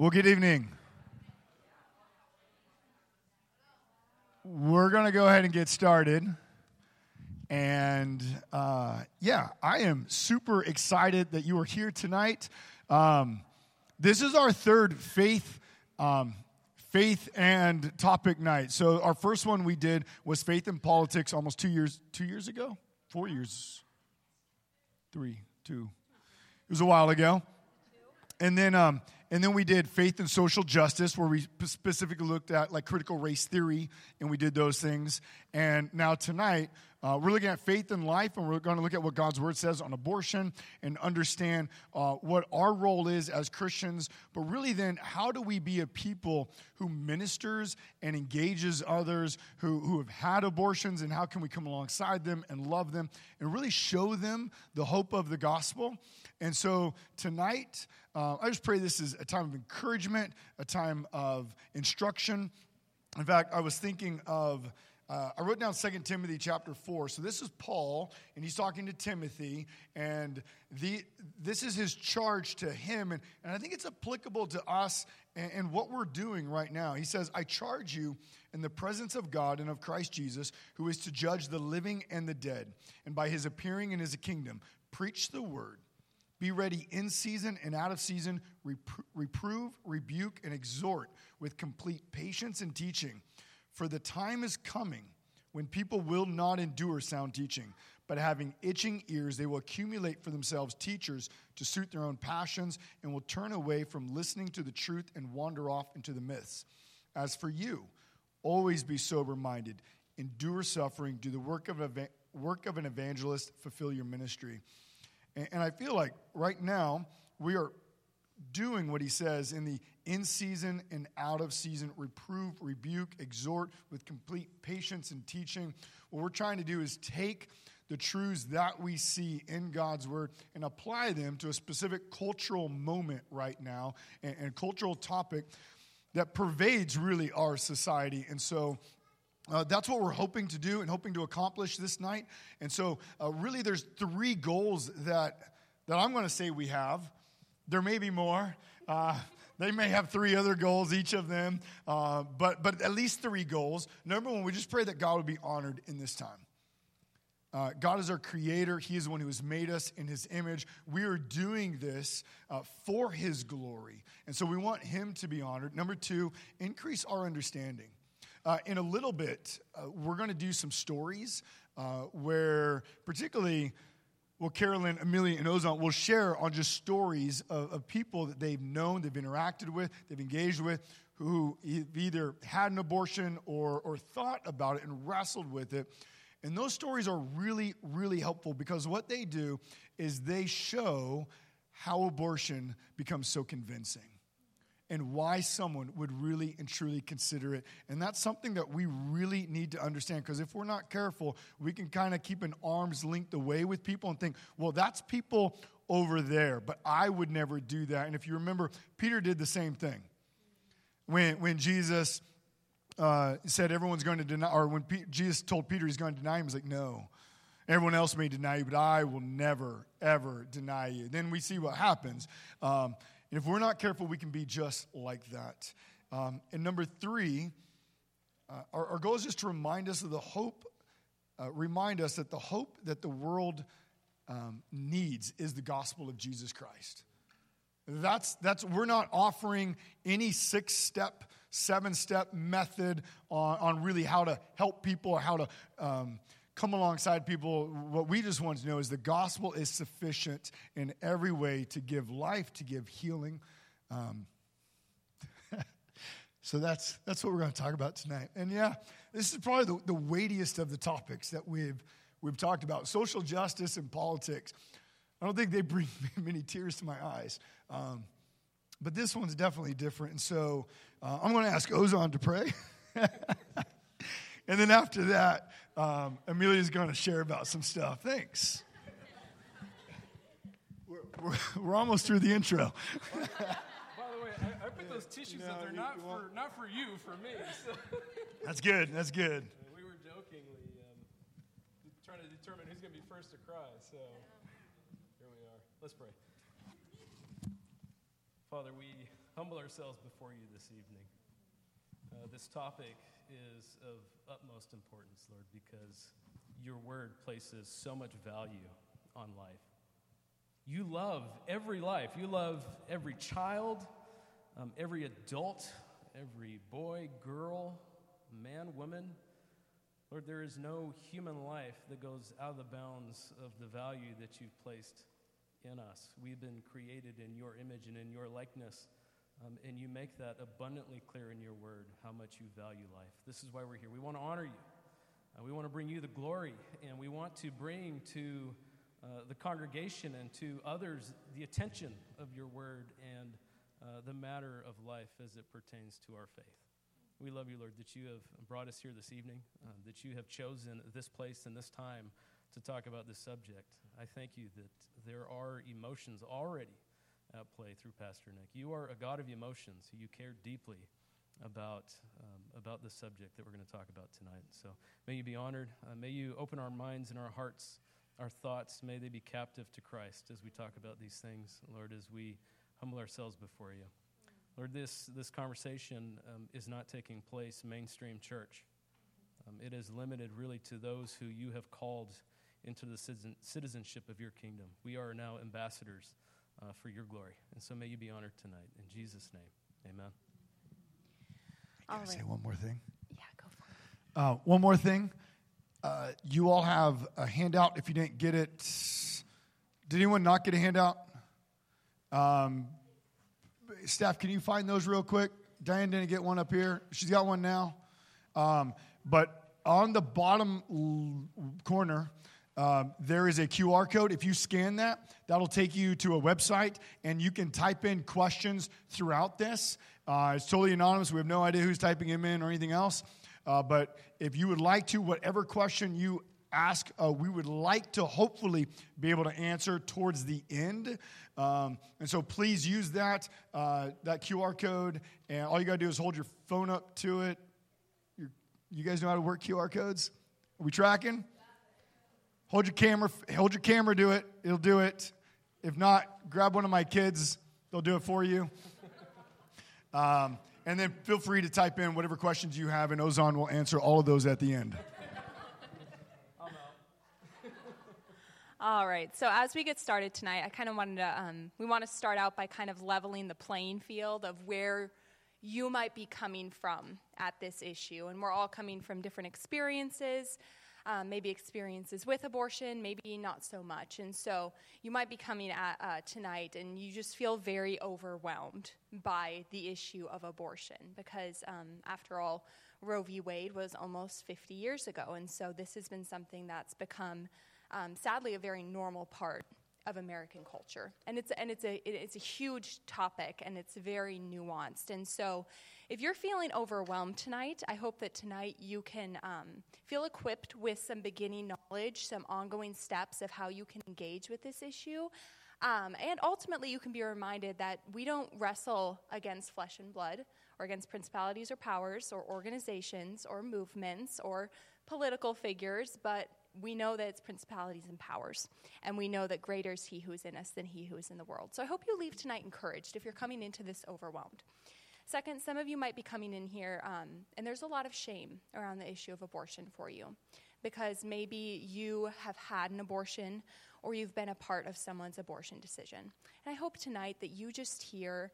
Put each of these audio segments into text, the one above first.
Well, good evening. We're going to go ahead and get started. And uh, yeah, I am super excited that you are here tonight. Um, this is our third faith. Um, faith and topic night. So our first one we did was faith and politics almost two years two years ago, four years, three, two. It was a while ago, and then um, and then we did faith and social justice, where we specifically looked at like critical race theory, and we did those things. And now tonight, uh, we're looking at faith and life, and we're going to look at what God's word says on abortion and understand uh, what our role is as Christians. But really, then, how do we be a people who ministers and engages others who, who have had abortions, and how can we come alongside them and love them and really show them the hope of the gospel? And so tonight, uh, I just pray this is a time of encouragement, a time of instruction. In fact, I was thinking of. Uh, I wrote down 2 Timothy chapter 4. So this is Paul, and he's talking to Timothy, and the, this is his charge to him. And, and I think it's applicable to us and, and what we're doing right now. He says, I charge you in the presence of God and of Christ Jesus, who is to judge the living and the dead, and by his appearing in his kingdom, preach the word. Be ready in season and out of season, reprove, rebuke, and exhort with complete patience and teaching. For the time is coming when people will not endure sound teaching, but having itching ears, they will accumulate for themselves teachers to suit their own passions and will turn away from listening to the truth and wander off into the myths. As for you, always be sober minded, endure suffering, do the work of, a, work of an evangelist, fulfill your ministry. And I feel like right now we are doing what he says in the in season and out of season reprove, rebuke, exhort with complete patience and teaching. What we're trying to do is take the truths that we see in God's word and apply them to a specific cultural moment right now and, and cultural topic that pervades really our society. And so uh, that's what we're hoping to do and hoping to accomplish this night. And so, uh, really, there's three goals that, that I'm going to say we have. There may be more. Uh, they may have three other goals, each of them, uh, but, but at least three goals. Number one, we just pray that God would be honored in this time. Uh, God is our creator. He is the one who has made us in his image. We are doing this uh, for his glory. And so we want him to be honored. Number two, increase our understanding. Uh, in a little bit, uh, we're going to do some stories uh, where, particularly, well, Carolyn, Amelia, and Ozan will share on just stories of, of, people that they've known, they've interacted with, they've engaged with, who either had an abortion or, or thought about it and wrestled with it. And those stories are really, really helpful because what they do is they show how abortion becomes so convincing and why someone would really and truly consider it. And that's something that we really need to understand because if we're not careful, we can kind of keep an arm's length away with people and think, well, that's people over there, but I would never do that. And if you remember, Peter did the same thing. When, when Jesus uh, said everyone's going to deny, or when P- Jesus told Peter he's going to deny him, he's like, no. Everyone else may deny you, but I will never, ever deny you. Then we see what happens. Um, and if we're not careful, we can be just like that. Um, and number three, uh, our, our, goal is just to remind us of the hope, uh, remind us that the hope that the world um, needs is the gospel of Jesus Christ. That's, that's, we're not offering any six step, seven step method on, on really how to help people or how to um, come alongside people. What we just want to know is the gospel is sufficient in every way to give life, to give healing. Um, so that's, that's what we're going to talk about tonight. And yeah, this is probably the, the weightiest of the topics that we've, we've talked about social justice and politics. I don't think they bring many tears to my eyes. Um, but this one's definitely different. And so uh, I'm going to ask Ozan to pray. and then after that, um, Amelia's going to share about some stuff. Thanks. We're, we're, we're almost through the intro. By the way, I, I put those tissues no, up there not for, not for you, for me. So. That's good. That's good. We were jokingly um, trying to determine who's going to be first to cry. So here we are. Let's pray. Father, we humble ourselves before you this evening. Uh, this topic is of utmost importance, Lord, because your word places so much value on life. You love every life. You love every child, um, every adult, every boy, girl, man, woman. Lord, there is no human life that goes out of the bounds of the value that you've placed in us. We've been created in your image and in your likeness. Um, and you make that abundantly clear in your word how much you value life. This is why we're here. We want to honor you. Uh, we want to bring you the glory, and we want to bring to uh, the congregation and to others the attention of your word and uh, the matter of life as it pertains to our faith. We love you, Lord, that you have brought us here this evening, uh, that you have chosen this place and this time to talk about this subject. I thank you that there are emotions already at play through Pastor Nick. You are a God of emotions. You care deeply about, um, about the subject that we're going to talk about tonight. So may you be honored. Uh, may you open our minds and our hearts, our thoughts. May they be captive to Christ as we talk about these things, Lord, as we humble ourselves before you. Lord, this, this conversation um, is not taking place mainstream church. Um, it is limited really to those who you have called into the citizenship of your kingdom. We are now ambassadors uh, for your glory. And so may you be honored tonight. In Jesus' name, amen. Can I say one more thing? Yeah, go for it. Uh, one more thing. Uh, you all have a handout. If you didn't get it, did anyone not get a handout? Um, staff, can you find those real quick? Diane didn't get one up here. She's got one now. Um, but on the bottom l- corner, um, there is a QR code. If you scan that, that'll take you to a website, and you can type in questions throughout this. Uh, it's totally anonymous. We have no idea who's typing them in or anything else. Uh, but if you would like to, whatever question you ask, uh, we would like to hopefully be able to answer towards the end. Um, and so please use that, uh, that QR code. And all you got to do is hold your phone up to it. You're, you guys know how to work QR codes? Are we tracking? Hold your camera, hold your camera to it. It'll do it. If not, grab one of my kids. They'll do it for you. Um, and then feel free to type in whatever questions you have, and Ozan will answer all of those at the end. All right. So as we get started tonight, I kind of wanted to, um, we want to start out by kind of leveling the playing field of where you might be coming from at this issue. And we're all coming from different experiences, um, maybe experiences with abortion, maybe not so much. And so you might be coming at uh, tonight and you just feel very overwhelmed by the issue of abortion because, um, after all, Roe v. Wade was almost 50 years ago. And so this has been something that's become um, sadly a very normal part of American culture. And it's, and it's, a, it's a huge topic and it's very nuanced. And so, if you're feeling overwhelmed tonight, I hope that tonight you can um, feel equipped with some beginning knowledge, some ongoing steps of how you can engage with this issue. Um, and ultimately, you can be reminded that we don't wrestle against flesh and blood or against principalities or powers or organizations or movements or political figures, but we know that it's principalities and powers. And we know that greater is he who is in us than he who is in the world. So I hope you leave tonight encouraged if you're coming into this overwhelmed. Second, some of you might be coming in here, um, and there's a lot of shame around the issue of abortion for you because maybe you have had an abortion or you've been a part of someone's abortion decision. And I hope tonight that you just hear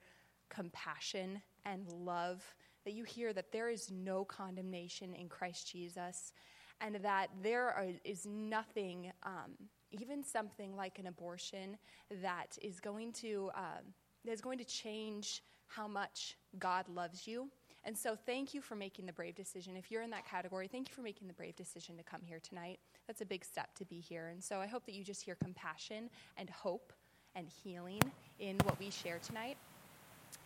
compassion and love, that you hear that there is no condemnation in Christ Jesus, and that there are, is nothing, um, even something like an abortion, that is going to um, that is going to change how much God loves you. And so, thank you for making the brave decision. If you're in that category, thank you for making the brave decision to come here tonight. That's a big step to be here. And so, I hope that you just hear compassion and hope and healing in what we share tonight.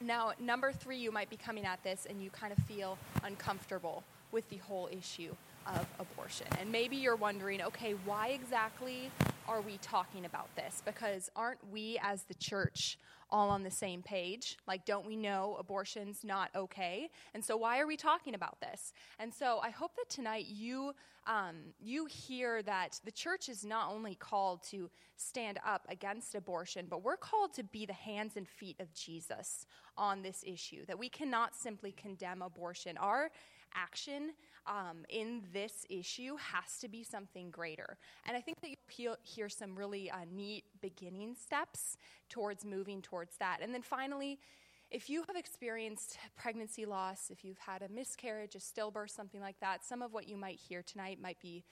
Now, number three, you might be coming at this and you kind of feel uncomfortable with the whole issue of abortion. And maybe you're wondering, okay, why exactly are we talking about this? Because aren't we as the church all on the same page? Like, don't we know abortion's not okay? And so, why are we talking about this? And so, I hope that tonight you um, you hear that the church is not only called to stand up against abortion, but we're called to be the hands and feet of Jesus on this issue. That we cannot simply condemn abortion. Our action um, in this issue has to be something greater. And I think that you'll hear some really uh, neat beginning steps towards moving towards that. And then finally, if you have experienced pregnancy loss, if you've had a miscarriage, a stillbirth, something like that, some of what you might hear tonight might be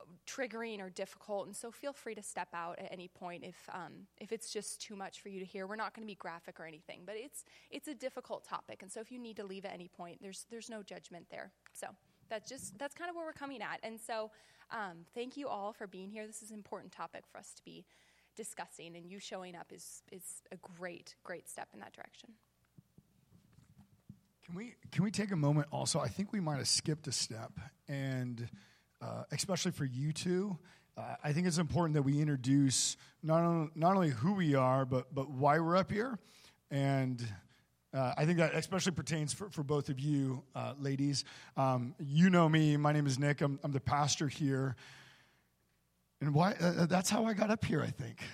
uh, triggering or difficult, and so feel free to step out at any point if um, if it's just too much for you to hear. We're not going to be graphic or anything, but it's it's a difficult topic, and so if you need to leave at any point, there's there's no judgment there. So that's just that's kind of where we're coming at. And so, um, thank you all for being here. This is an important topic for us to be discussing, and you showing up is is a great great step in that direction. Can we can we take a moment also? I think we might have skipped a step, and uh, especially for you two. Uh, I think it's important that we introduce not only, not only who we are, but, but why we're up here. And uh, I think that especially pertains for, for both of you, uh, ladies. Um, you know me. My name is Nick. I'm, I'm the pastor here. And why? Uh, uh that's how I got up here, I think.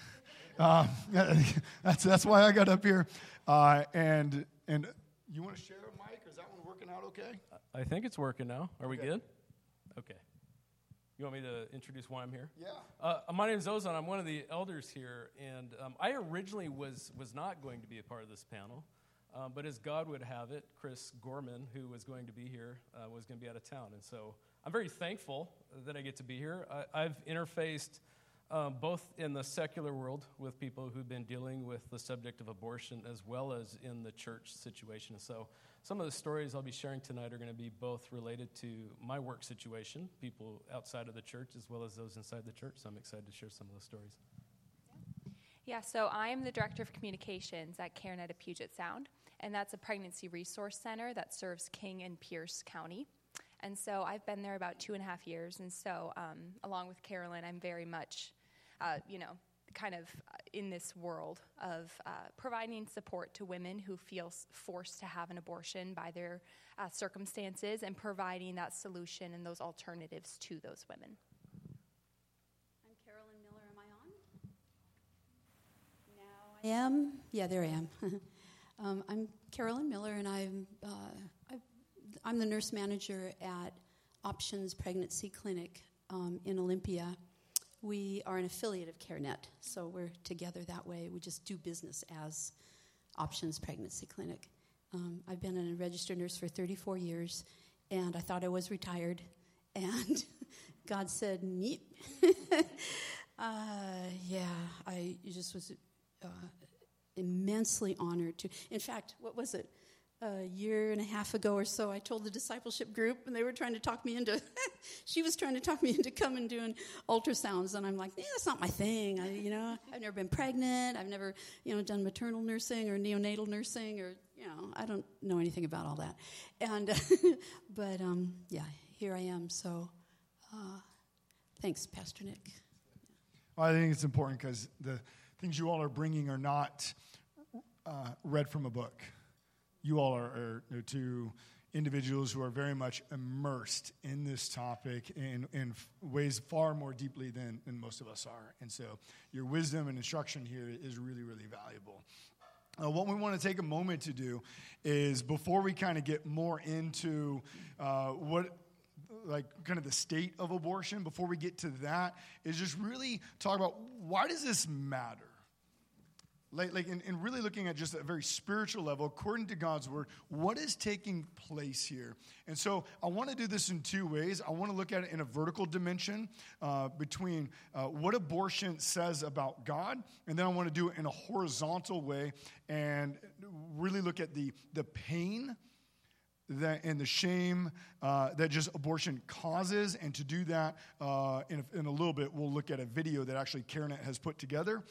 Um, that's, that's why I got up here. Uh, and, and you want to share a mic? Is that one working out okay? I think it's working now. Are we okay. good? Okay. You want me to introduce why I'm here? Yeah. Uh, my name is Ozan. I'm one of the elders here, and um, I originally was was not going to be a part of this panel. Um, but as God would have it, Chris Gorman, who was going to be here, uh, was going to be out of town. And so I'm very thankful that I get to be here. I, have interfaced um, both in the secular world with people who've been dealing with the subject of abortion as well as in the church situation. So some of the stories I'll be sharing tonight are going to be both related to my work situation, people outside of the church, as well as those inside the church. So I'm excited to share some of those stories. Yeah, so I am the Director of Communications at CareNet of Puget Sound and that's a pregnancy resource center that serves King and Pierce County. And so I've been there about two and a half years, and so um, along with Carolyn, I'm very much, uh, you know, kind of uh, in this world of uh, providing support to women who feel forced to have an abortion by their uh, circumstances and providing that solution and those alternatives to those women. I'm Carolyn Miller. Am I on? Now I am. Yeah, there I am. Um, I'm Carolyn Miller, and I'm, uh, I'm the nurse manager at Options Pregnancy Clinic um, in Olympia. We are an affiliate of CareNet, so we're together that way. We just do business as Options Pregnancy Clinic. Um, I've been a registered nurse for 34 years, and I thought I was retired, and God said, "Neat." uh, yeah, I just was uh, immensely honored to. In fact, what was it? A year and a half ago or so, I told the discipleship group, and they were trying to talk me into. she was trying to talk me into coming doing ultrasounds, and I'm like, yeah, that's not my thing. I, you know, I've never been pregnant. I've never, you know, done maternal nursing or neonatal nursing, or you know, I don't know anything about all that. And, but um, yeah, here I am. So, uh, thanks, Pastor Nick. Well, I think it's important because the things you all are bringing are not uh, read from a book. You all are, are, are, two individuals who are very much immersed in this topic in, in ways far more deeply than, than most of us are. And so your wisdom and instruction here is really, really valuable. Uh, what we want to take a moment to do is before we kind of get more into uh, what like kind of the state of abortion before we get to that is just really talk about why does this matter like, like in, really looking at just a very spiritual level, according to God's word, what is taking place here? And so I want to do this in two ways. I want to look at it in a vertical dimension uh, between uh, what abortion says about God, and then I want to do it in a horizontal way and really look at the, the pain that, and the shame uh, that just abortion causes. And to do that, uh, in, a, in a little bit, we'll look at a video that actually CareNet has put together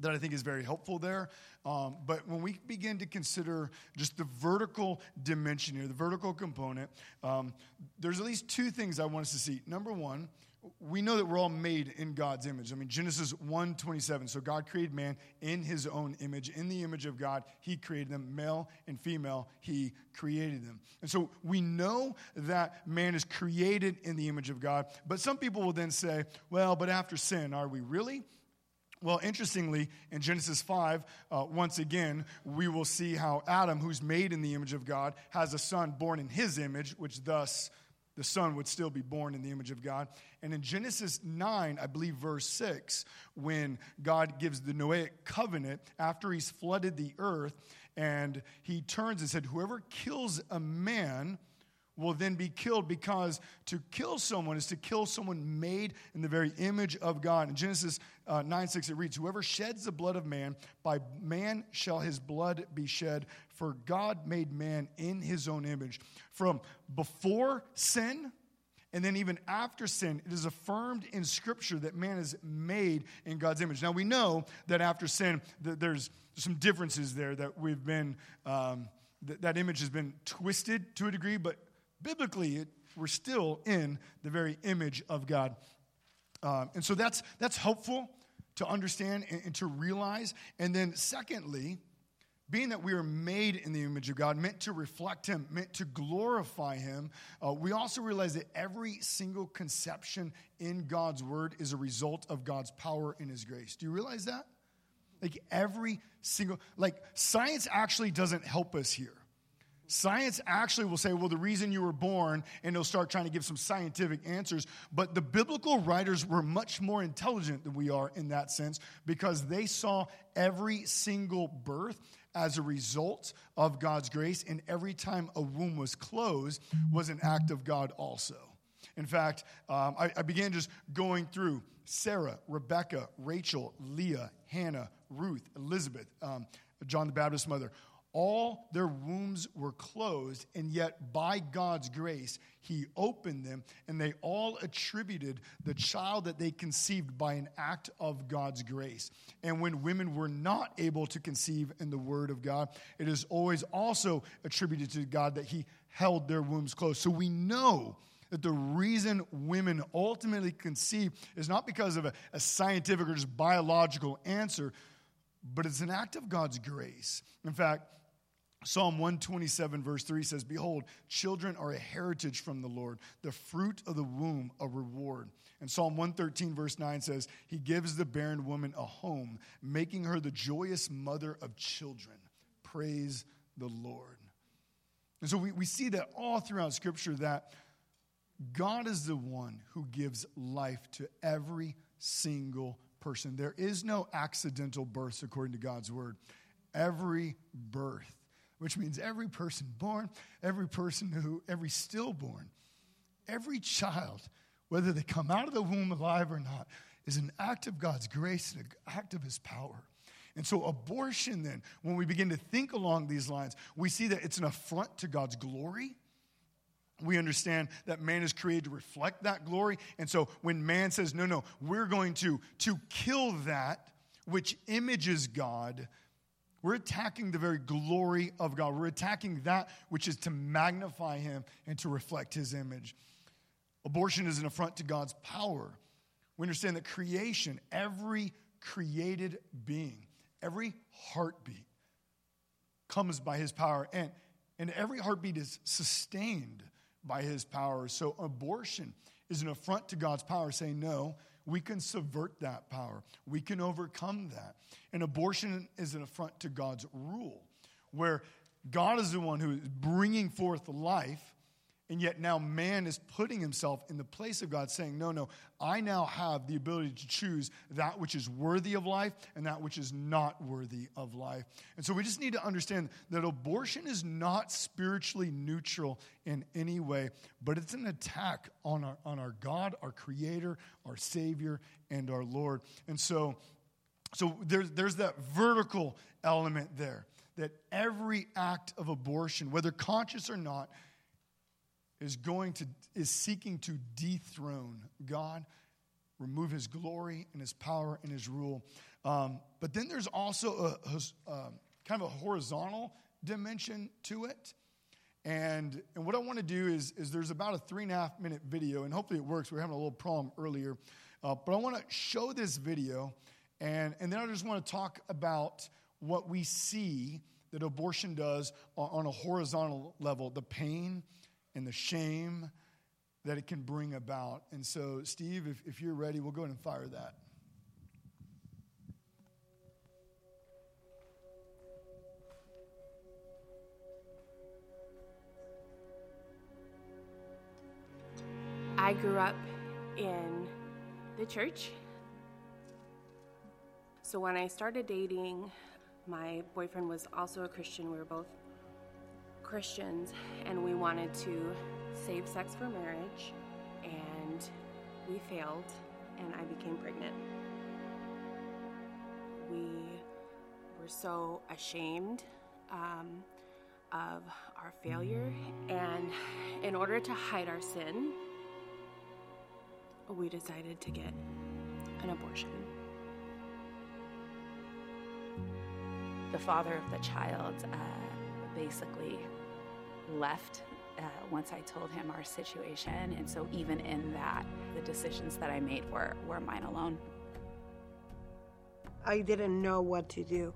that I think is very helpful there. Um, but when we begin to consider just the vertical dimension here, the vertical component, um, there's at least two things I want us to see. Number one, we know that we're all made in God's image. I mean, Genesis 1 27. So God created man in his own image. In the image of God, he created them, male and female, he created them. And so we know that man is created in the image of God. But some people will then say, well, but after sin, are we really? Well, interestingly, in Genesis 5, uh, once again, we will see how Adam, who's made in the image of God, has a son born in his image, which thus the son would still be born in the image of God. And in Genesis 9, I believe verse 6, when God gives the Noahic covenant after he's flooded the earth, and he turns and said, Whoever kills a man, will then be killed because to kill someone is to kill someone made in the very image of God. In Genesis uh, 9 6, it reads, Whoever sheds the blood of man, by man shall his blood be shed, for God made man in his own image. From before sin, and then even after sin, it is affirmed in Scripture that man is made in God's image. Now we know that after sin, that there's some differences there that we've been, um, that, that image has been twisted to a degree, but biblically, it, we're still in the very image of God. Um, and so that's, that's helpful to understand and, and, to realize. And then, secondly, being that we are made in the image of God, meant to reflect Him, meant to glorify Him, uh, we also realize that every single conception in God's Word is a result of God's power and His grace. Do you realize that? Like every single, like science actually doesn't help us here. Science actually will say, well, the reason you were born, and they'll start trying to give some scientific answers. But the biblical writers were much more intelligent than we are in that sense because they saw every single birth as a result of God's grace, and every time a womb was closed was an act of God also. In fact, um, I, I began just going through Sarah, Rebecca, Rachel, Leah, Hannah, Ruth, Elizabeth, um, John the Baptist's mother all their wombs were closed, and yet by God's grace, He opened them, and they all attributed the child that they conceived by an act of God's grace. And when women were not able to conceive in the Word of God, it is always also attributed to God that He held their wombs closed. So we know that the reason women ultimately conceive is not because of a, a scientific or just biological answer, but it's an act of God's grace. In fact, Psalm 127, verse 3 says, Behold, children are a heritage from the Lord, the fruit of the womb, a reward. And Psalm 113, verse 9 says, He gives the barren woman a home, making her the joyous mother of children. Praise the Lord. And so we, we see that all throughout Scripture that God is the one who gives life to every single person. There is no accidental births according to God's word. Every birth which means every person born, every person who, every stillborn, every child, whether they come out of the womb alive or not, is an act of God's grace and an act of His power. And so, abortion, then, when we begin to think along these lines, we see that it's an affront to God's glory. We understand that man is created to reflect that glory. And so, when man says, no, no, we're going to, to kill that which images God, we're attacking the very glory of God. We're attacking that which is to magnify Him and to reflect His image. Abortion is an affront to God's power. We understand that creation, every created being, every heartbeat comes by His power, and, and every heartbeat is sustained by His power. So abortion is an affront to God's power, saying, No, we can subvert that power. We can overcome that. And abortion is an affront to God's rule, where God is the one who is bringing forth life, and yet now man is putting himself in the place of God, saying, No, no, I now have the ability to choose that which is worthy of life and that which is not worthy of life. And so we just need to understand that abortion is not spiritually neutral in any way, but it's an attack on our, on our God, our Creator, our Savior, and our Lord. And so, so there's, there's that vertical element there that every act of abortion, whether conscious or not, is going to is seeking to dethrone God, remove His glory and His power and His rule. Um, but then there's also a, a, kind of a horizontal dimension to it, And, and what I want to do is, is there's about a three and a half minute video, and hopefully it works. We are having a little problem earlier. Uh, but I want to show this video, and, and then I just want to talk about what we see that abortion does on, on a horizontal level the pain and the shame that it can bring about. And so, Steve, if, if you're ready, we'll go ahead and fire that. I grew up in the church. So when I started dating, my boyfriend was also a Christian. We were both Christians, and we wanted to save sex for marriage, and we failed, and I became pregnant. We were so ashamed um, of our failure, and in order to hide our sin, we decided to get an abortion. The father of the child uh, basically left uh, once I told him our situation, and so even in that, the decisions that I made were, were mine alone. I didn't know what to do.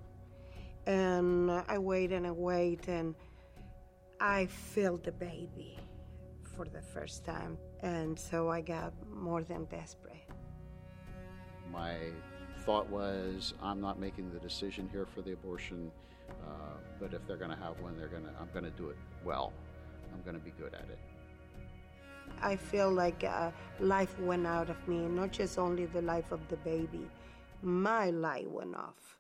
And I wait and I wait, and I felt the baby for the first time. And so I got more than desperate. My thought was, I'm not making the decision here for the abortion, uh, but if they're going to have one, they're going to. I'm going to do it well. I'm going to be good at it. I feel like uh, life went out of me, not just only the life of the baby, my light went off.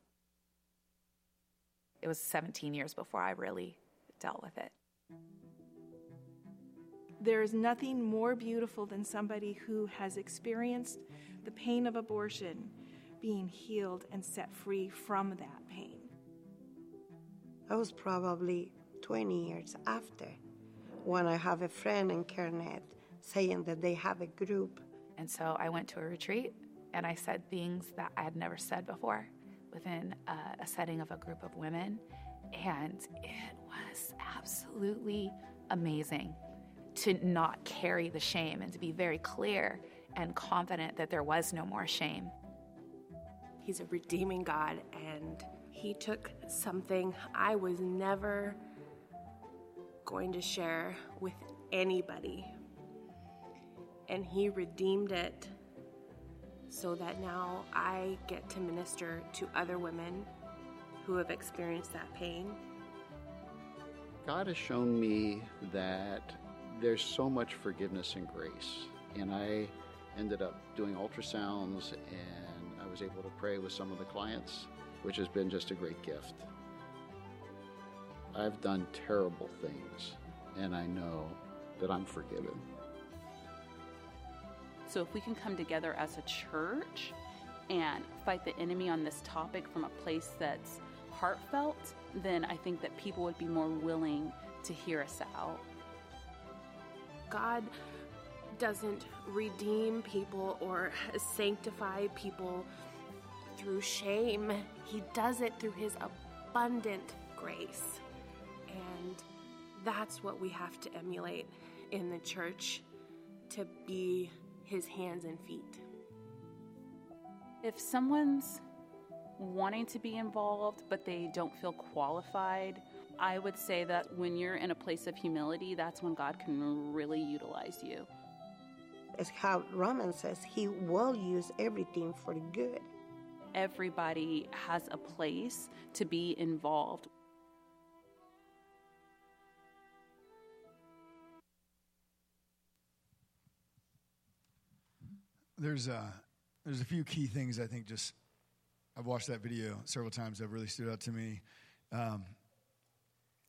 It was 17 years before I really dealt with it. There is nothing more beautiful than somebody who has experienced the pain of abortion being healed and set free from that pain. I was probably 20 years after when I have a friend in CareNet saying that they have a group. And so I went to a retreat and I said things that I had never said before within a, a setting of a group of women. And it was absolutely amazing to not carry the shame and to be very clear and confident that there was no more shame. He's a redeeming God, and He took something I was never going to share with anybody, and He redeemed it so that now I get to minister to other women who have experienced that pain. God has shown me that there's so much forgiveness and grace. And I ended up doing ultrasounds and I was able to pray with some of the clients, which has been just a great gift. I've done terrible things and I know that I'm forgiven. So if we can come together as a church and fight the enemy on this topic from a place that's heartfelt, then I think that people would be more willing to hear us out. God doesn't redeem people or sanctify people through shame. He does it through His abundant grace. And that's what we have to emulate in the church to be His hands and feet. If someone's wanting to be involved but they don't feel qualified, I would say that when you're in a place of humility, that's when God can really utilize you. It's how Romans says he will use everything for good. Everybody has a place to be involved. There's a, there's a few key things I think just, I've watched that video several times that really stood out to me. Um,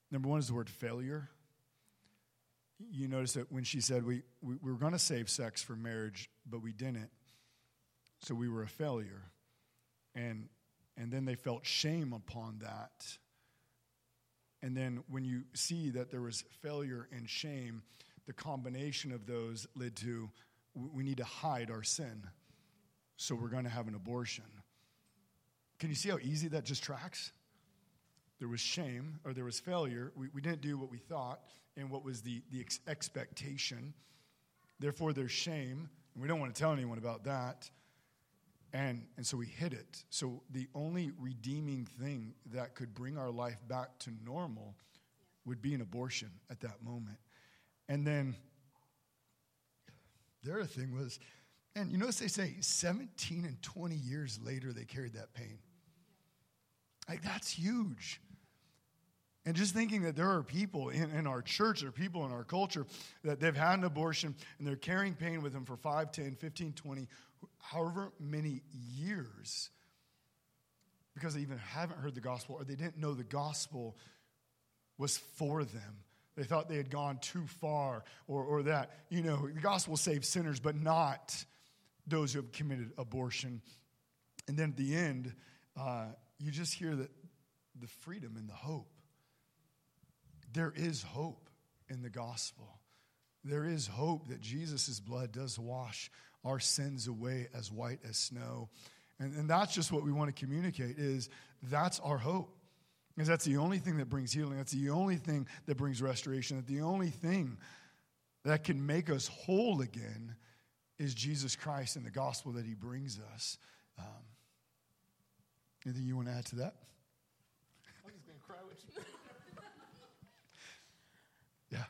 number one is the word failure. You notice that when she said we, we, we were going to save sex for marriage, but we didn't, so we were a failure. And, and then they felt shame upon that. And then when you see that there was failure and shame, the combination of those led to we need to hide our sin. So we're going to have an abortion. Can you see how easy that just tracks? There was shame or there was failure. We, we didn't do what we thought. and what was the, the ex- expectation. Therefore, there's shame. And we don't want to tell anyone about that. And, and so we hid it. So the only redeeming thing that could bring our life back to normal would be an abortion at that moment. And then the other thing was, and you notice they say 17 and 20 years later they carried that pain. Like that's huge. And just thinking that there are people in, in our church, are people in our culture that they've had an abortion and they're carrying pain with them for 5, 10, 15, 20, however many years because they even haven't heard the gospel or they didn't know the gospel was for them. They thought they had gone too far or, or that, you know, the gospel saves sinners, but not those who have committed abortion. And then at the end, uh, you just hear that the freedom and the hope. There is hope in the gospel. There is hope that Jesus' blood does wash our sins away as white as snow. And, and that's just what we want to communicate is that's our hope. Because that's the only thing that brings healing. That's the only thing that brings restoration. That the only thing that can make us whole again is Jesus Christ and the gospel that he brings us. Um, anything you want to add to that? I'm just going to cry with you. yeah.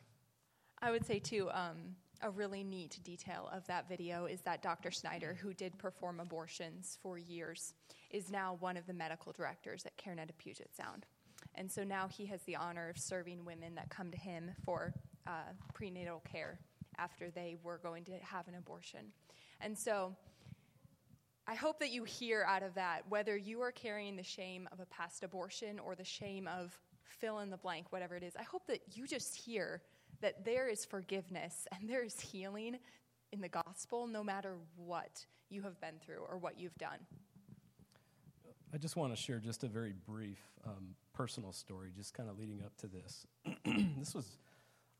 I would say, too, um, a really neat detail of that video is that Dr. Snyder, who did perform abortions for years, is now one of the medical directors at CareNet of Puget Sound. And so now he has the honor of serving women that come to him for uh, prenatal care after they were going to have an abortion. And so I hope that you hear out of that, whether you are carrying the shame of a past abortion or the shame of fill in the blank, whatever it is, I hope that you just hear that there is forgiveness and there is healing in the gospel no matter what you have been through or what you've done. I just want to share just a very brief um, personal story, just kind of leading up to this. this was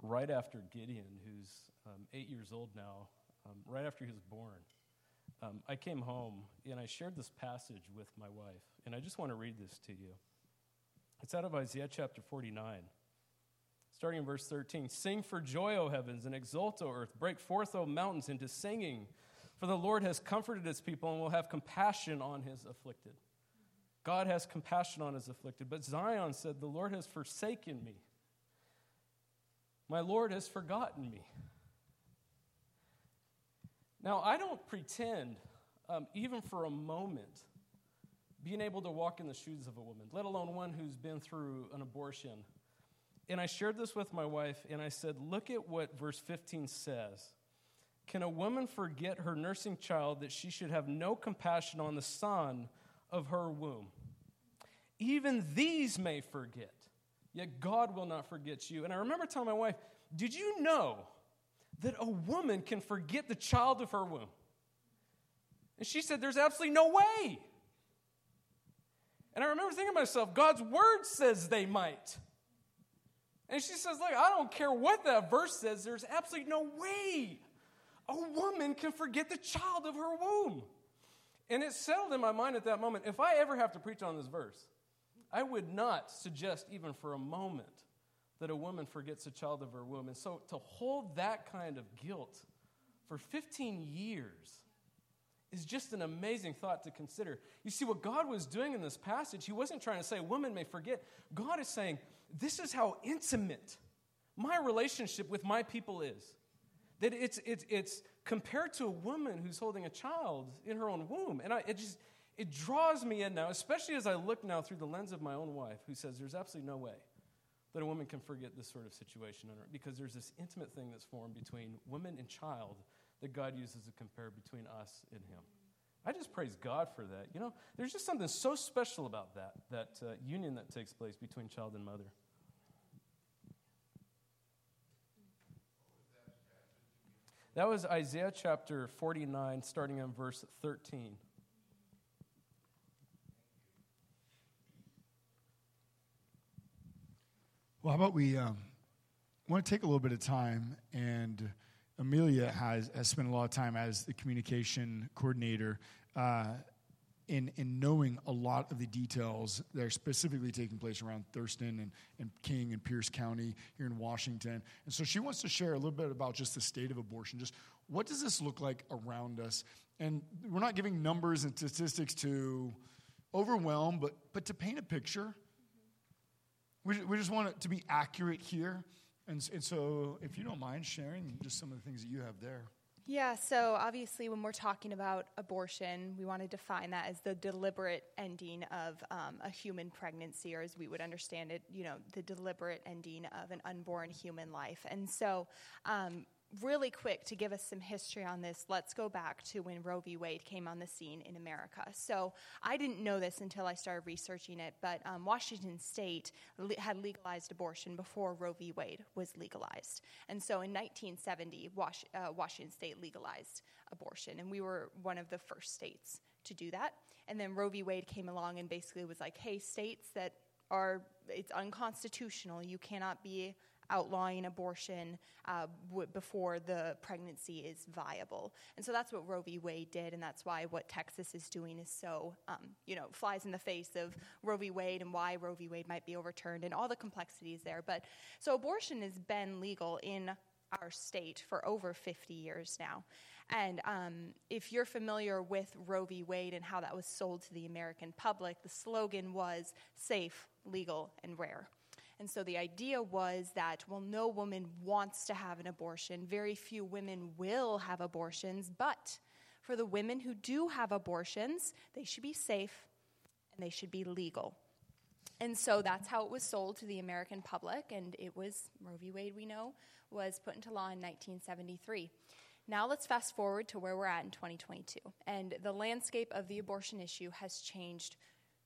right after Gideon, who's um, eight years old now, um, right after he was born. Um, I came home and I shared this passage with my wife, and I just want to read this to you. It's out of Isaiah chapter 49. Starting in verse 13 Sing for joy, O heavens, and exult, O earth. Break forth, O mountains, into singing. For the Lord has comforted his people and will have compassion on his afflicted. God has compassion on his afflicted. But Zion said, The Lord has forsaken me. My Lord has forgotten me. Now, I don't pretend, um, even for a moment, being able to walk in the shoes of a woman, let alone one who's been through an abortion. And I shared this with my wife, and I said, Look at what verse 15 says. Can a woman forget her nursing child that she should have no compassion on the son of her womb? Even these may forget, yet God will not forget you. And I remember telling my wife, Did you know that a woman can forget the child of her womb? And she said, There's absolutely no way. And I remember thinking to myself, God's word says they might. And she says, Look, I don't care what that verse says, there's absolutely no way a woman can forget the child of her womb. And it settled in my mind at that moment if I ever have to preach on this verse, I would not suggest even for a moment that a woman forgets a child of her womb. And so to hold that kind of guilt for 15 years is just an amazing thought to consider. You see, what God was doing in this passage, He wasn't trying to say, women may forget. God is saying, this is how intimate my relationship with my people is. That it's, it's, it's compared to a woman who's holding a child in her own womb. And I, it just, it draws me in now, especially as I look now through the lens of my own wife, who says there's absolutely no way that a woman can forget this sort of situation because there's this intimate thing that's formed between woman and child that God uses to compare between us and Him. I just praise God for that. You know, there's just something so special about that, that uh, union that takes place between child and mother. That was Isaiah chapter 49, starting in verse 13. Well, how about we um, want to take a little bit of time and Amelia has, has spent a lot of time as the communication coordinator, uh, in, in knowing a lot of the details that are specifically taking place around Thurston and, and King and Pierce County here in Washington. And so she wants to share a little bit about just the state of abortion. Just what does this look like around us? And we're not giving numbers and statistics to overwhelm, but, but to paint a picture. We, we just want it to be accurate here. And, and so, if you don't mind sharing just some of the things that you have there. Yeah, so obviously, when we're talking about abortion, we want to define that as the deliberate ending of um, a human pregnancy, or as we would understand it, you know, the deliberate ending of an unborn human life. And so, um, really quick to give us some history on this, let's go back to when Roe v. Wade came on the scene in America. So I didn't know this until I started researching it, but um, Washington State le- had legalized abortion before Roe v. Wade was legalized. And so in 1970, Was- uh, Washington State legalized abortion, and we were one of the first states to do that. And then Roe v. Wade came along and basically was like, hey, states that are, it's unconstitutional, you cannot be outlawing abortion uh, w- before the pregnancy is viable. And so that's what Roe v. Wade did, and that's why what Texas is doing is so, um, you know, flies in the face of Roe v. Wade and why Roe v. Wade might be overturned and all the complexities there. But so abortion has been legal in our state for over 50 years now. And um, if you're familiar with Roe v. Wade and how that was sold to the American public, the slogan was safe, legal, and rare. And so the idea was that, well, no woman wants to have an abortion. Very few women will have abortions. But for the women who do have abortions, they should be safe and they should be legal. And so that's how it was sold to the American public. And it was, Roe v. Wade, we know, was put into law in 1973. Now let's fast forward to where we're at in 2022. And the landscape of the abortion issue has changed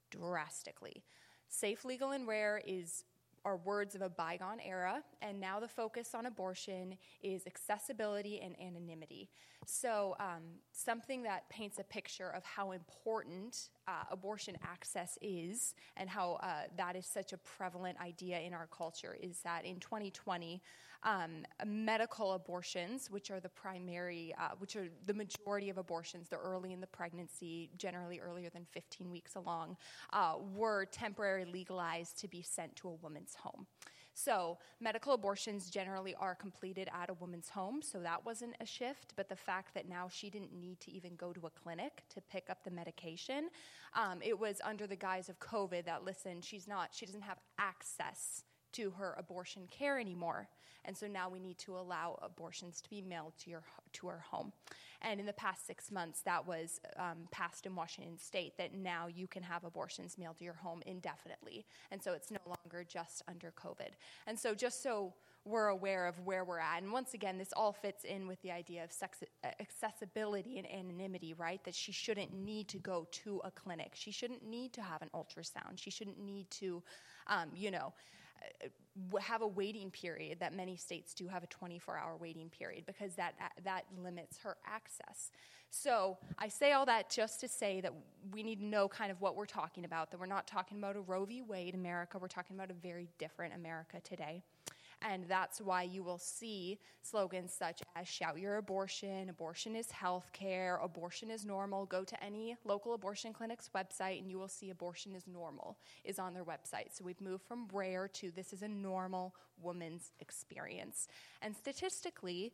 drastically. Safe, legal, and rare is are words of a bygone era, and now the focus on abortion is accessibility and anonymity. So, um, something that paints a picture of how important uh, abortion access is and how uh, that is such a prevalent idea in our culture is that in 2020, um, medical abortions, which are the primary, uh, which are the majority of abortions, they're early in the pregnancy, generally earlier than 15 weeks along, uh, were temporarily legalized to be sent to a woman's home. So, medical abortions generally are completed at a woman's home, so that wasn't a shift. But the fact that now she didn't need to even go to a clinic to pick up the medication, um, it was under the guise of COVID that, listen, she's not, she doesn't have access to her abortion care anymore. And so now we need to allow abortions to be mailed to, your, to her home. And in the past six months, that was um, passed in Washington state that now you can have abortions mailed to your home indefinitely. And so it's no longer just under COVID. And so, just so we're aware of where we're at, and once again, this all fits in with the idea of sex, accessibility and anonymity, right? That she shouldn't need to go to a clinic. She shouldn't need to have an ultrasound. She shouldn't need to, um, you know, have a waiting period that many states do have a 24 hour waiting period because that, that limits her access. So I say all that just to say that we need to know kind of what we're talking about, that we're not talking about a Roe v. Wade America, we're talking about a very different America today. And that's why you will see slogans such as shout your abortion, abortion is health care, abortion is normal. Go to any local abortion clinic's website and you will see abortion is normal is on their website. So we've moved from rare to this is a normal woman's experience. And statistically,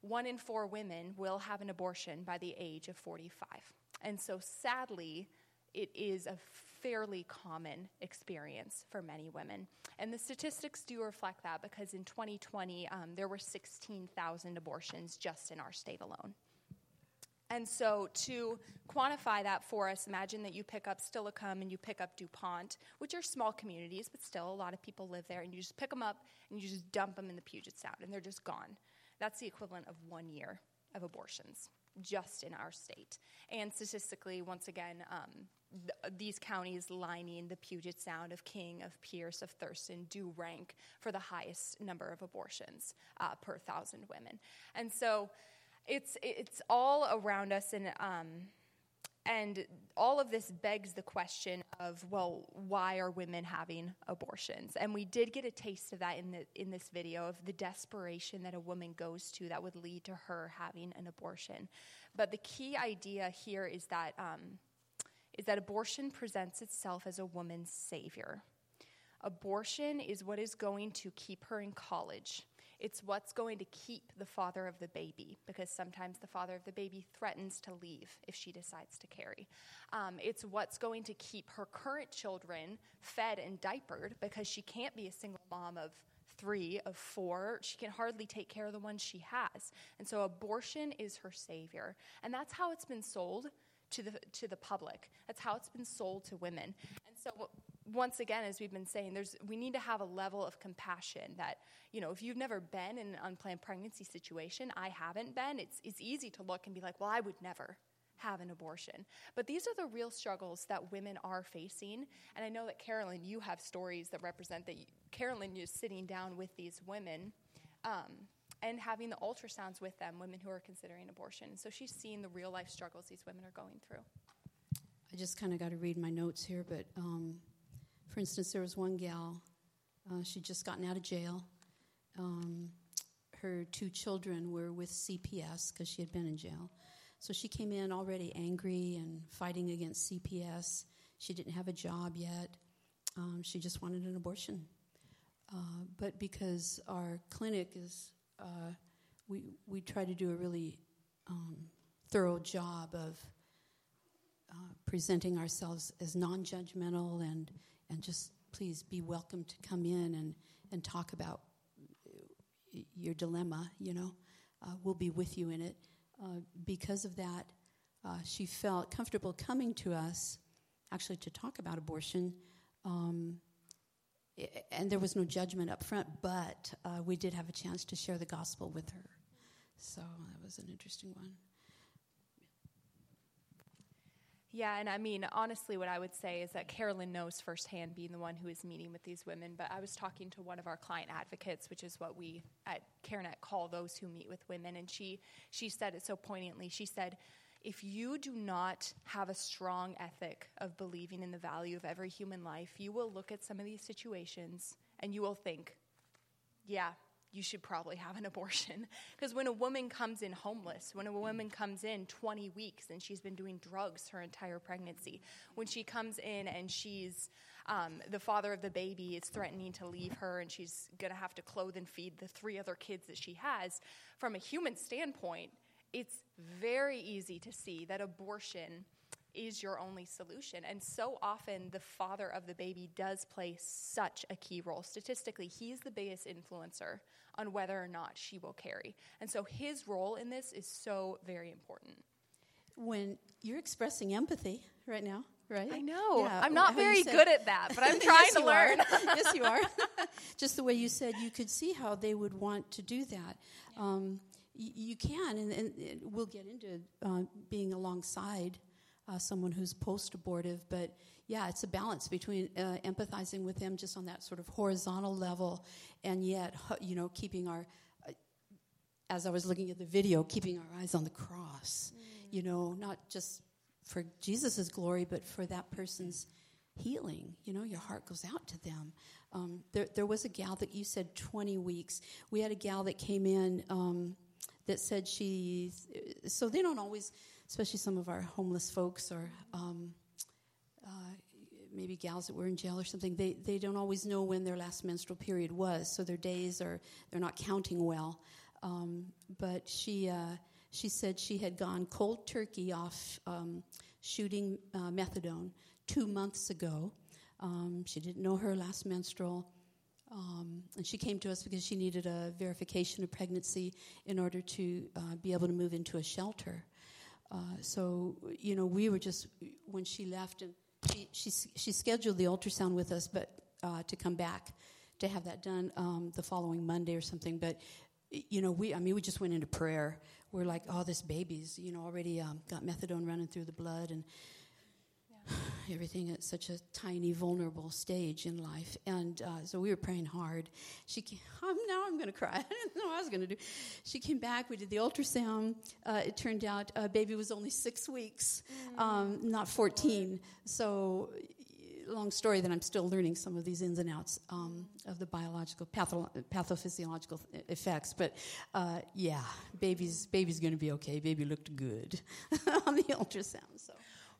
one in four women will have an abortion by the age of 45. And so sadly, it is a fairly common experience for many women. And the statistics do reflect that because in 2020, um, there were 16,000 abortions just in our state alone. And so, to quantify that for us, imagine that you pick up Steilacoom and you pick up DuPont, which are small communities, but still a lot of people live there, and you just pick them up and you just dump them in the Puget Sound, and they're just gone. That's the equivalent of one year of abortions just in our state. And statistically, once again, um, th- these counties lining the Puget Sound of King, of Pierce, of Thurston do rank for the highest number of abortions uh, per thousand women. And so it's, it's all around us, and, um, and all of this begs the question of, well, why are women having abortions? And we did get a taste of that in, the, in this video of the desperation that a woman goes to that would lead to her having an abortion. But the key idea here is that. Um, is that abortion presents itself as a woman's savior. Abortion is what is going to keep her in college. It's what's going to keep the father of the baby, because sometimes the father of the baby threatens to leave if she decides to carry. Um, it's what's going to keep her current children fed and diapered, because she can't be a single mom of three, of four. She can hardly take care of the ones she has. And so abortion is her savior. And that's how it's been sold to the, to the public. That's how it's been sold to women. And so once again, as we've been saying, there's, we need to have a level of compassion that, you know, if you've never been in an unplanned pregnancy situation, I haven't been, it's, it's easy to look and be like, well, I would never have an abortion. But these are the real struggles that women are facing. And I know that Carolyn, you have stories that represent that. You, Carolyn sitting down with these women um, and having the ultrasounds with them, women who are considering abortion. So she's seeing the real life struggles these women are going through. I just kind of got to read my notes here, but um, for instance, there was one gal, uh, she'd just gotten out of jail. Um, her two children were with CPS because she had been in jail. So she came in already angry and fighting against CPS. She didn't have a job yet. Um, she just wanted an abortion. Uh, but because our clinic is, uh, we, we try to do a really um, thorough job of uh, presenting ourselves as non judgmental and, and just please be welcome to come in and, and talk about your dilemma, you know. Uh, we'll be with you in it. Uh, because of that, uh, she felt comfortable coming to us, actually to talk about abortion. Um, and there was no judgment up front, but uh, we did have a chance to share the gospel with her. So that was an interesting one. Yeah, and I mean, honestly, what I would say is that Carolyn knows firsthand being the one who is meeting with these women. But I was talking to one of our client advocates, which is what we at CareNet call those who meet with women, and she she said it so poignantly. She said, "If you do not have a strong ethic of believing in the value of every human life, you will look at some of these situations and you will think, yeah, you should probably have an abortion. Because when a woman comes in homeless, when a woman comes in 20 weeks and she's been doing drugs her entire pregnancy, when she comes in and she's um, the father of the baby is threatening to leave her and she's going to have to clothe and feed the three other kids that she has, from a human standpoint, it's very easy to see that abortion is your only solution. And so often, the father of the baby does play such a key role. Statistically, he's the biggest influencer on whether or not she will carry. And so, his role in this is so very important. When you're expressing empathy right now, right? I know. Yeah, I'm not very said, good at that, but I'm trying yes, to learn. yes, you are. Just the way you said, you could see how they would want to do that. Um, you can, and, and, we'll get into uh, being alongside uh, someone who's post abortive. But yeah, it's a balance between uh, empathizing with them just on that sort of horizontal level and yet, you know, keeping our, uh, as I was looking at the video, keeping our eyes on the cross, mm. you know, not just for Jesus' glory, but for that person's healing. You know, your heart goes out to them. Um, there, there was a gal that you said 20 weeks. We had a gal that came in um, that said she, so they don't always especially some of our homeless folks or um, uh, maybe gals that were in jail or something, they, they don't always know when their last menstrual period was, so their days are, they're not counting well. Um, but she, uh, she said she had gone cold turkey off um, shooting uh, methadone two months ago. Um, she didn't know her last menstrual. Um, and she came to us because she needed a verification of pregnancy in order to uh, be able to move into a shelter. Uh, so, you know, we were just, when she left, and she, she, she scheduled the ultrasound with us, but uh, to come back to have that done um, the following Monday or something. But, you know, we, I mean, we just went into prayer. We're like, oh, this baby's, you know, already um, got methadone running through the blood. And, everything at such a tiny, vulnerable stage in life. And uh, so we were praying hard. She came, now I'm going to cry. I didn't know what I was going to do. She came back. We did the ultrasound. Uh, it turned out uh, baby was only six weeks, mm. um, not 14. So long story that I'm still learning some of these ins and outs um, of the biological patho- pathophysiological effects. But uh, yeah, baby's baby's going to be okay. Baby looked good on the ultrasound. So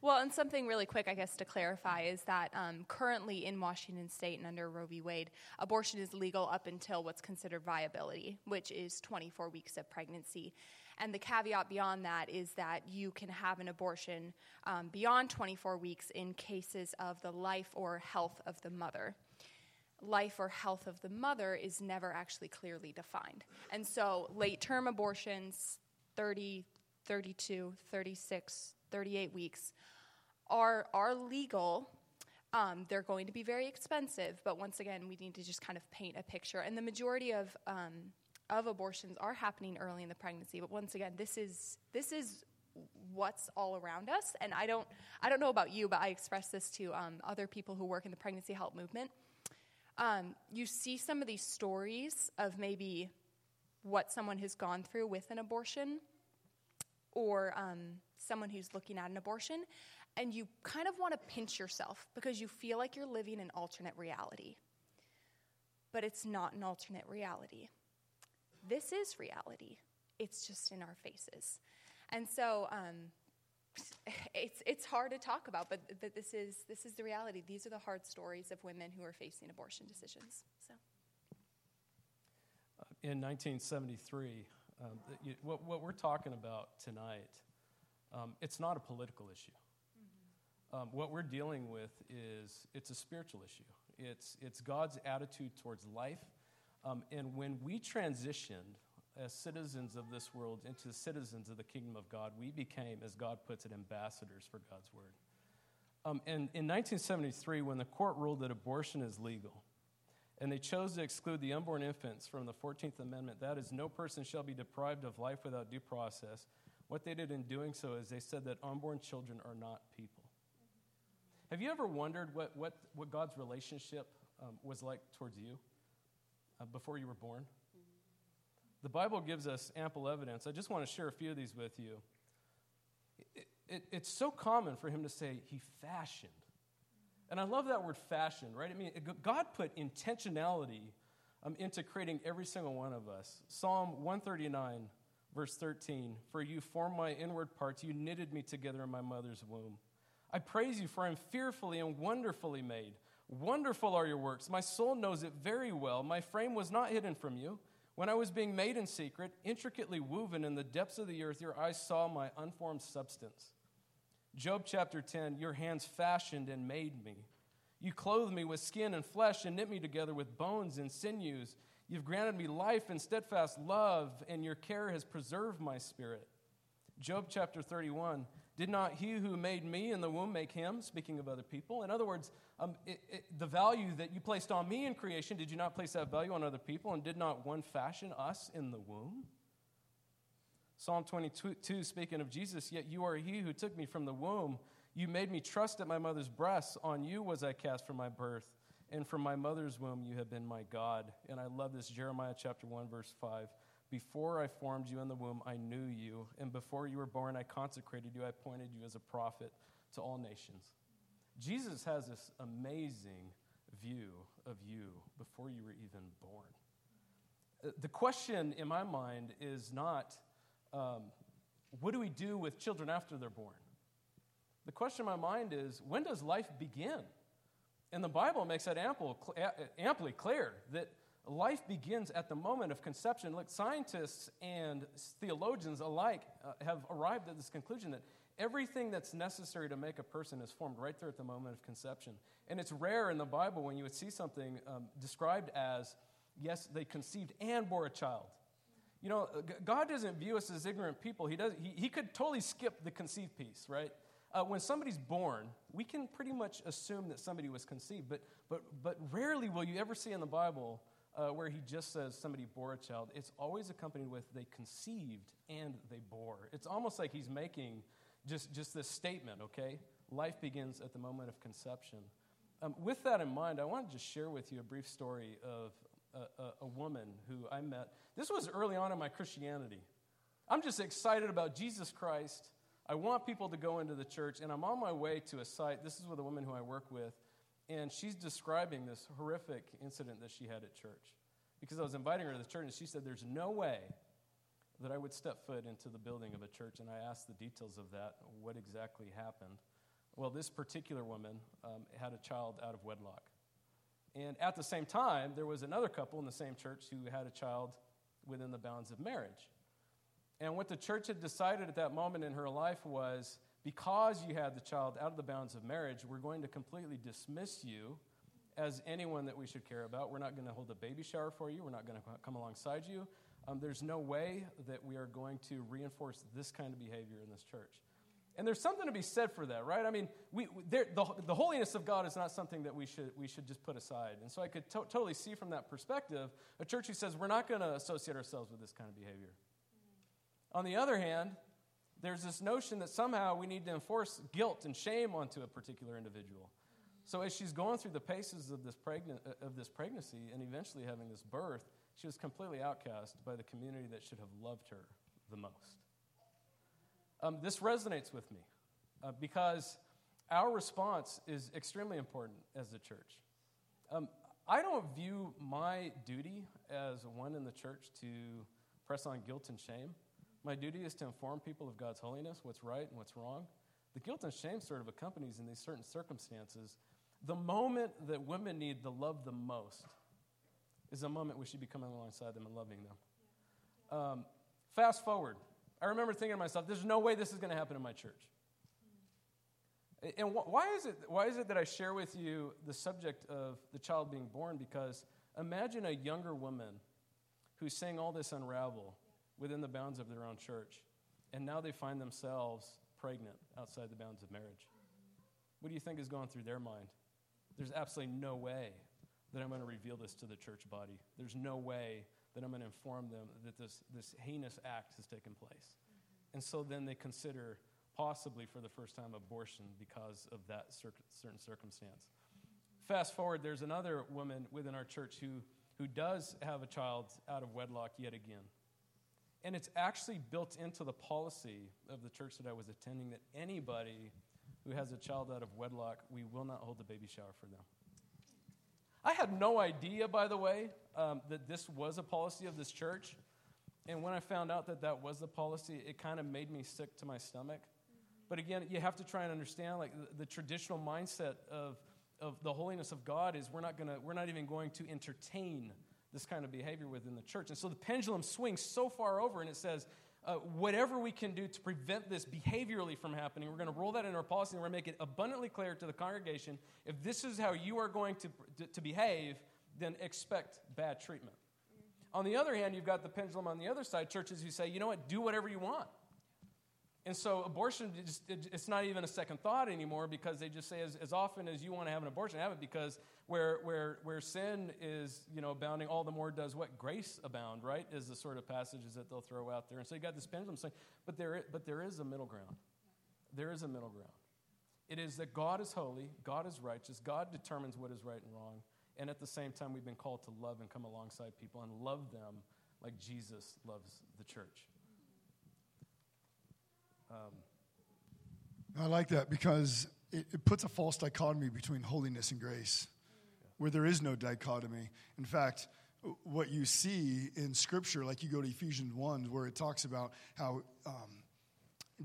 Well, and something really quick, I guess, to clarify is that um, currently in Washington state and under Roe v. Wade, abortion is legal up until what's considered viability, which is 24 weeks of pregnancy. And the caveat beyond that is that you can have an abortion um, beyond 24 weeks in cases of the life or health of the mother. Life or health of the mother is never actually clearly defined. And so late term abortions, 30, 32, 36, 38 weeks, are, are legal. Um, they're going to be very expensive, but once again, we need to just kind of paint a picture. And the majority of, um, of abortions are happening early in the pregnancy. But once again, this is, this is what's all around us. And I don't, I don't know about you, but I express this to um, other people who work in the pregnancy help movement. Um, you see some of these stories of maybe what someone has gone through with an abortion or um, someone who's looking at an abortion, and you kind of want to pinch yourself because you feel like you're living an alternate reality. But it's not an alternate reality. This is reality, it's just in our faces. And so um, it's, it's hard to talk about, but, but this, is, this is the reality. These are the hard stories of women who are facing abortion decisions. So. Uh, in 1973, um, what, what, we're talking about tonight, um, it's not a political issue. Um, what we're dealing with is it's a spiritual issue. It's, it's God's attitude towards life. Um, and when we transitioned as citizens of this world into citizens of the kingdom of God, we became, as God puts it, ambassadors for God's word. Um, and in 1973, when the court ruled that abortion is legal, and they chose to exclude the unborn infants from the 14th Amendment. That is, no person shall be deprived of life without due process. What they did in doing so is they said that unborn children are not people. Have you ever wondered what, what, what God's relationship um, was like towards you uh, before you were born? The Bible gives us ample evidence. I just want to share a few of these with you. It, it, it's so common for him to say, He fashioned and I love that word fashion, right? I mean, God put intentionality um, into creating every single one of us. Psalm 139, verse 13 For you formed my inward parts, you knitted me together in my mother's womb. I praise you, for I am fearfully and wonderfully made. Wonderful are your works. My soul knows it very well. My frame was not hidden from you. When I was being made in secret, intricately woven in the depths of the earth, your eyes saw my unformed substance. Job chapter 10 Your hands fashioned and made me. You clothed me with skin and flesh and knit me together with bones and sinews. You've granted me life and steadfast love, and your care has preserved my spirit. Job chapter 31 Did not he who made me in the womb make him? Speaking of other people. In other words, um, it, it, the value that you placed on me in creation, did you not place that value on other people? And did not one fashion us in the womb? Psalm 22, speaking of Jesus, yet you are he who took me from the womb. You made me trust at my mother's breast. On you was I cast from my birth, and from my mother's womb you have been my God. And I love this Jeremiah chapter 1, verse 5. Before I formed you in the womb, I knew you, and before you were born, I consecrated you. I appointed you as a prophet to all nations. Jesus has this amazing view of you before you were even born. Uh, the question in my mind is not, um, what do we do with children after they're born? The question in my mind is, when does life begin? And the Bible makes that ample, amply clear that life begins at the moment of conception. Look, scientists and theologians alike uh, have arrived at this conclusion that everything that's necessary to make a person is formed right there at the moment of conception. And it's rare in the Bible when you would see something um, described as, yes, they conceived and bore a child. You know, God doesn't view us as ignorant people. He, does, he, he could totally skip the conceived piece, right? Uh, when somebody's born, we can pretty much assume that somebody was conceived, but, but, but rarely will you ever see in the Bible uh, where he just says somebody bore a child. It's always accompanied with they conceived and they bore. It's almost like he's making just, just this statement, okay? Life begins at the moment of conception. Um, with that in mind, I want to just share with you a brief story of a, a, a woman who I met. This was early on in my Christianity. I'm just excited about Jesus Christ. I want people to go into the church, and I'm on my way to a site. This is with a woman who I work with, and she's describing this horrific incident that she had at church. Because I was inviting her to the church, and she said, There's no way that I would step foot into the building of a church. And I asked the details of that, what exactly happened. Well, this particular woman um, had a child out of wedlock. And at the same time, there was another couple in the same church who had a child within the bounds of marriage. And what the church had decided at that moment in her life was because you had the child out of the bounds of marriage, we're going to completely dismiss you as anyone that we should care about. We're not going to hold a baby shower for you, we're not going to come alongside you. Um, there's no way that we are going to reinforce this kind of behavior in this church. And there's something to be said for that, right? I mean, we, the, the holiness of God is not something that we should, we should just put aside. And so I could to- totally see from that perspective a church who says we're not going to associate ourselves with this kind of behavior. On the other hand, there's this notion that somehow we need to enforce guilt and shame onto a particular individual. So as she's going through the paces of this, pregnant, of this pregnancy and eventually having this birth, she was completely outcast by the community that should have loved her the most. Um, this resonates with me uh, because our response is extremely important as the church. Um, I don't view my duty as one in the church to press on guilt and shame. My duty is to inform people of God's holiness, what's right and what's wrong. The guilt and shame sort of accompanies in these certain circumstances. The moment that women need the love the most is the moment we should be coming alongside them and loving them. Um, fast forward. I remember thinking to myself, there's no way this is going to happen in my church. And why is, it, why is it that I share with you the subject of the child being born? Because imagine a younger woman who's seeing all this unravel within the bounds of their own church, and now they find themselves pregnant outside the bounds of marriage. What do you think is going through their mind? There's absolutely no way that I'm going to reveal this to the church body. There's no way that I'm going to inform them that this, this heinous act has taken place. And so then they consider possibly for the first time abortion because of that certain circumstance. Fast forward, there's another woman within our church who, who does have a child out of wedlock yet again. And it's actually built into the policy of the church that I was attending that anybody who has a child out of wedlock, we will not hold the baby shower for them. I had no idea, by the way, um, that this was a policy of this church. And when I found out that that was the policy, it kind of made me sick to my stomach. But again, you have to try and understand like the, the traditional mindset of, of the holiness of God is we're not, gonna, we're not even going to entertain this kind of behavior within the church. And so the pendulum swings so far over and it says, uh, whatever we can do to prevent this behaviorally from happening, we're going to roll that in our policy and we're going to make it abundantly clear to the congregation if this is how you are going to, to, to behave, then expect bad treatment. On the other hand, you've got the pendulum on the other side, churches who say, you know what, do whatever you want. And so abortion, it's not even a second thought anymore because they just say as, as often as you want to have an abortion, have it because where, where, where sin is, you know, abounding, all the more does what? Grace abound, right? Is the sort of passages that they'll throw out there. And so you got this pendulum saying, but there, but there is a middle ground. There is a middle ground. It is that God is holy, God is righteous, God determines what is right and wrong. And at the same time, we've been called to love and come alongside people and love them like Jesus loves the church. Um, I like that because it, it, puts a false dichotomy between holiness and grace, where there is no dichotomy. In fact, what you see in Scripture, like you go to Ephesians 1, where it talks about how um,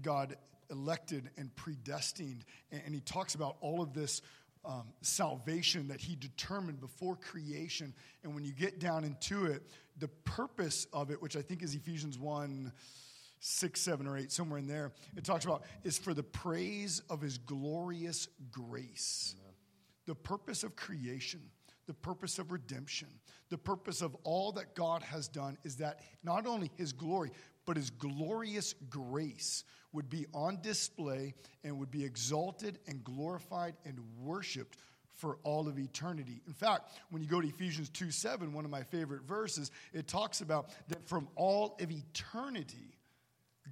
God elected and predestined, and, and, he talks about all of this um, salvation that he determined before creation. And when you get down into it, the purpose of it, which I think is Ephesians 1 six, seven, or eight, somewhere in there, it talks about is for the praise of his glorious grace. Amen. The purpose of creation, the purpose of redemption, the purpose of all that God has done is that not only his glory, but his glorious grace would be on display and would be exalted and glorified and worshiped for all of eternity. In fact, when you go to Ephesians 2 7, one of my favorite verses, it talks about that from all of eternity,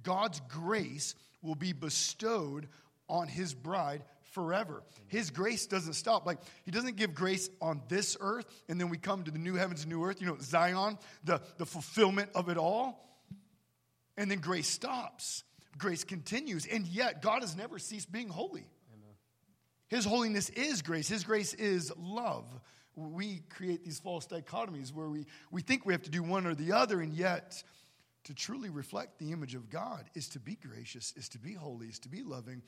God's grace will be bestowed on his bride forever. His grace doesn't stop. Like, he doesn't give grace on this earth, and then we come to the new heavens and new earth, you know, Zion, the, the fulfillment of it all. And then grace stops. Grace continues. And yet, God has never ceased being holy. Amen. His holiness is grace, His grace is love. We create these false dichotomies where we, we think we have to do one or the other, and yet, to truly reflect the image of God is to be gracious, is to be holy, is to be loving.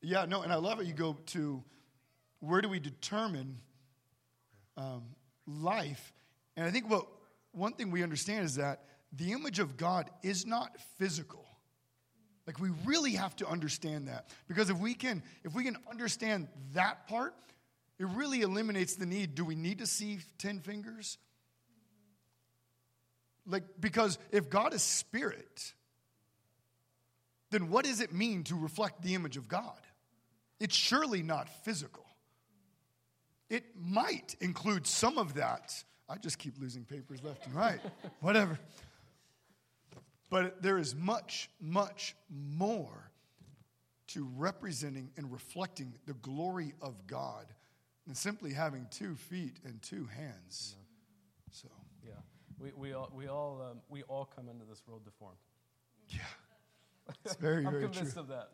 Yeah, no, and I love it. You go to where do we determine um, life? And I think what one thing we understand is that the image of God is not physical. Like we really have to understand that because if we can if we can understand that part, it really eliminates the need. Do we need to see ten fingers? Like because if God is spirit, then what does it mean to reflect the image of God? It's surely not physical. It might include some of that. I just keep losing papers left and right. Whatever. But there is much, much more to representing and reflecting the glory of God than simply having two feet and two hands. We, we all, we, all, um, we all come into this world deformed. yeah, it's very, I'm very convinced true. of that.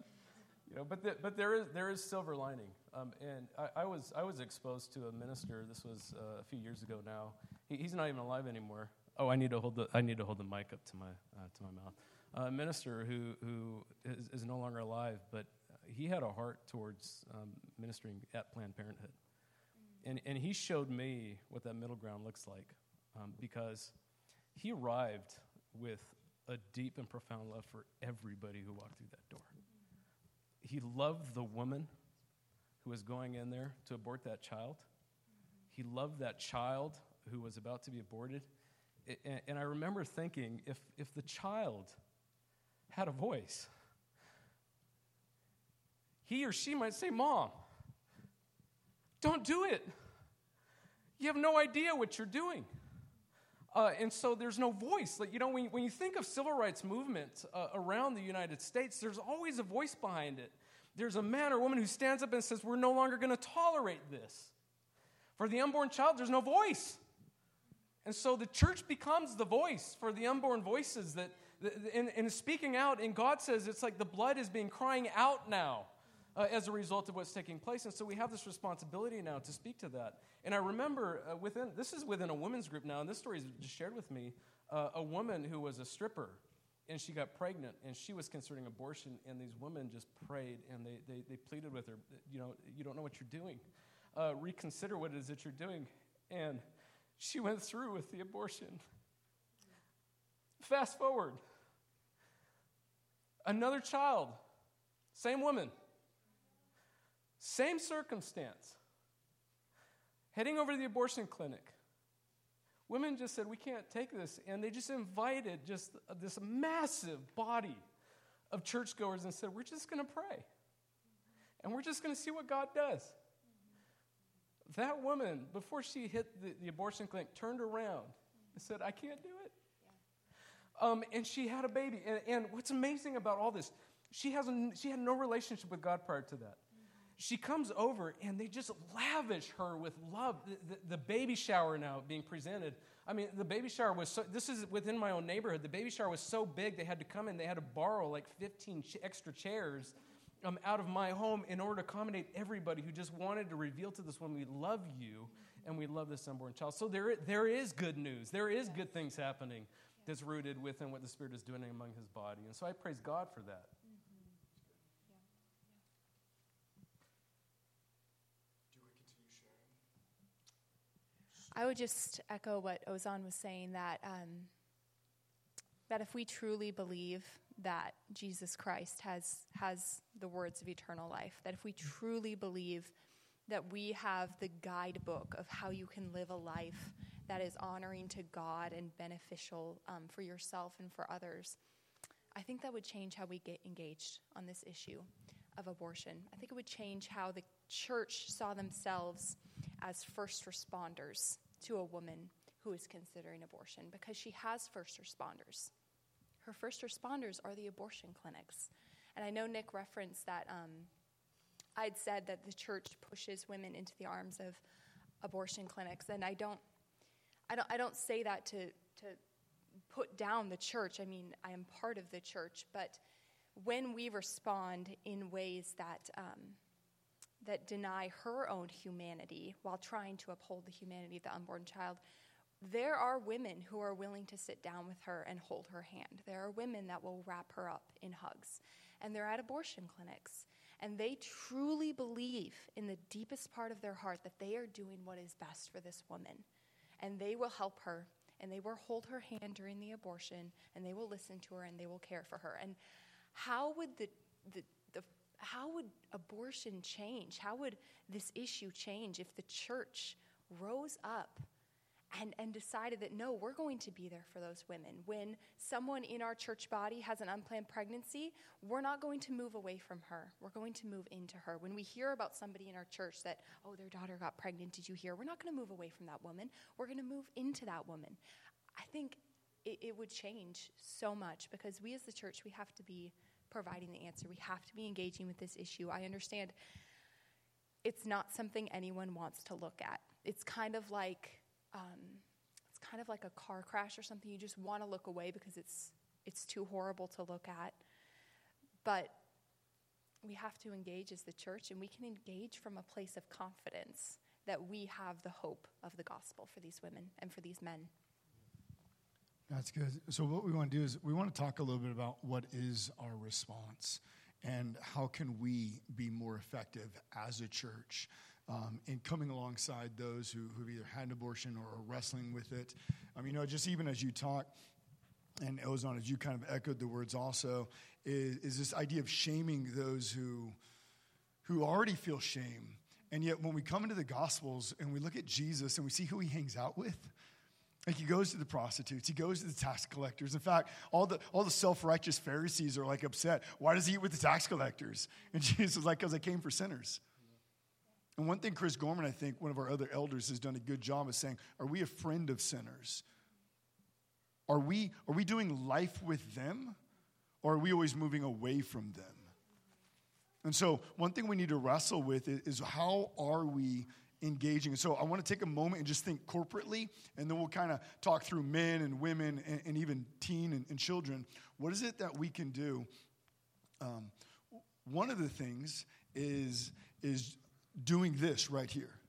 You know, but, the, but there, is, there is silver lining. Um, and I, I, was, I was exposed to a minister, this was uh, a few years ago now. He, he's not even alive anymore. Oh, I need to hold the, I need to hold the mic up to my, uh, to my mouth. a minister who, who is, is no longer alive, but he had a heart towards um, ministering at Planned Parenthood. And, and he showed me what that middle ground looks like um, because he arrived with a deep and profound love for everybody who walked through that door. He loved the woman who was going in there to abort that child. He loved that child who was about to be aborted. And, and I remember thinking if, if the child had a voice, he or she might say, Mom, don't do it. You have no idea what you're doing. Uh, and so there's no voice. Like, you know, when, when you think of civil rights movement uh, around the United States, there's always a voice behind it. There's a man or woman who stands up and says, We're no longer going to tolerate this. For the unborn child, there's no voice. And so the church becomes the voice for the unborn voices that, and speaking out, and God says it's like the blood is being crying out now uh, as a result of what's taking place. And so we have this responsibility now to speak to that. And I remember uh, within, this is within a women's group now, and this story is just shared with me, uh, a woman who was a stripper and she got pregnant and she was considering abortion and these women just prayed and they, they, they pleaded with her you know you don't know what you're doing. Uh, reconsider what it is that you're doing. And she went through with the abortion. Fast forward. Another child same woman same circumstance heading over to the abortion clinic women just said, We can't take this. And they just invited just this massive body of churchgoers and said, We're just going to pray. And we're just going to see what God does. That woman, before she hit the, the abortion clinic, turned around and said, I can't do it. Um, and she had a baby. And, and what's amazing about all this, she, has a, she had no relationship with God prior to that she comes over and they just lavish her with love. The, the, the, baby shower now being presented. I mean, the baby shower was so, this is within my own neighborhood. The baby shower was so big they had to come in, they had to borrow like 15 ch- extra chairs um, out of my home in order to accommodate everybody who just wanted to reveal to this woman, we love you and we love this unborn child. So there, there is good news. There is good things happening that's rooted within what the Spirit is doing among his body. And so I praise God for that. I would just echo what Ozan was saying that um, that if we truly believe that Jesus Christ has has the words of eternal life, that if we truly believe that we have the guidebook of how you can live a life that is honoring to God and beneficial um, for yourself and for others, I think that would change how we get engaged on this issue of abortion. I think it would change how the church saw themselves as first responders to a woman who is considering abortion because she has first responders. Her first responders are the abortion clinics. And I know Nick referenced that um, I'd said that the church pushes women into the arms of abortion clinics, and I don't, I don't, I don't say that to, to put down the church. I mean, I am part of the church, but when we respond in ways that um, that deny her own humanity while trying to uphold the humanity of the unborn child, there are women who are willing to sit down with her and hold her hand. There are women that will wrap her up in hugs. And they're at abortion clinics. and they truly believe in the deepest part of their heart that they are doing what is best for this woman. And they will help her and they will hold her hand during the abortion and they will listen to her and they will care for her. And how would the, the, how would abortion change? How would this issue change if the church rose up and, and decided that no, we're going to be there for those women. When someone in our church body has an unplanned pregnancy, we're not going to move away from her. We're going to move into her. When we hear about somebody in our church that, oh, their daughter got pregnant, did you hear? We're not going to move away from that woman. We're going to move into that woman. I think it, it would change so much because we as the church, we have to be providing the answer. We have to be engaging with this issue. I understand it's not something anyone wants to look at. It's kind of like um, it's kind of like a car crash or something. You just want to look away because it's it's too horrible to look at. But we have to engage as the church, and we can engage from a place of confidence that we have the hope of the gospel for these women and for these men. That's good. So, what we want to do is we want to talk a little bit about what is our response and how can we be more effective as a church um, in coming alongside those who, who've either had an abortion or are wrestling with it. Um, you know, just even as you talk, and Ozan, as you kind of echoed the words also, is, is this idea of shaming those who, who already feel shame. And yet, when we come into the Gospels and we look at Jesus and we see who he hangs out with, like he goes to the prostitutes, he goes to the tax collectors. In fact, all the all the self-righteous Pharisees are like upset. Why does he eat with the tax collectors? And Jesus is like, because I came for sinners. And one thing Chris Gorman, I think, one of our other elders, has done a good job of saying, are we a friend of sinners? Are we, are we doing life with them? Or are we always moving away from them? And so, one thing we need to wrestle with is, is how are we engaging? So, I want to take a moment and just think corporately, and then we'll kind of talk through men and women and, and even teen and, and, children. What is it that we can do? Um, one of the things is, is doing this right here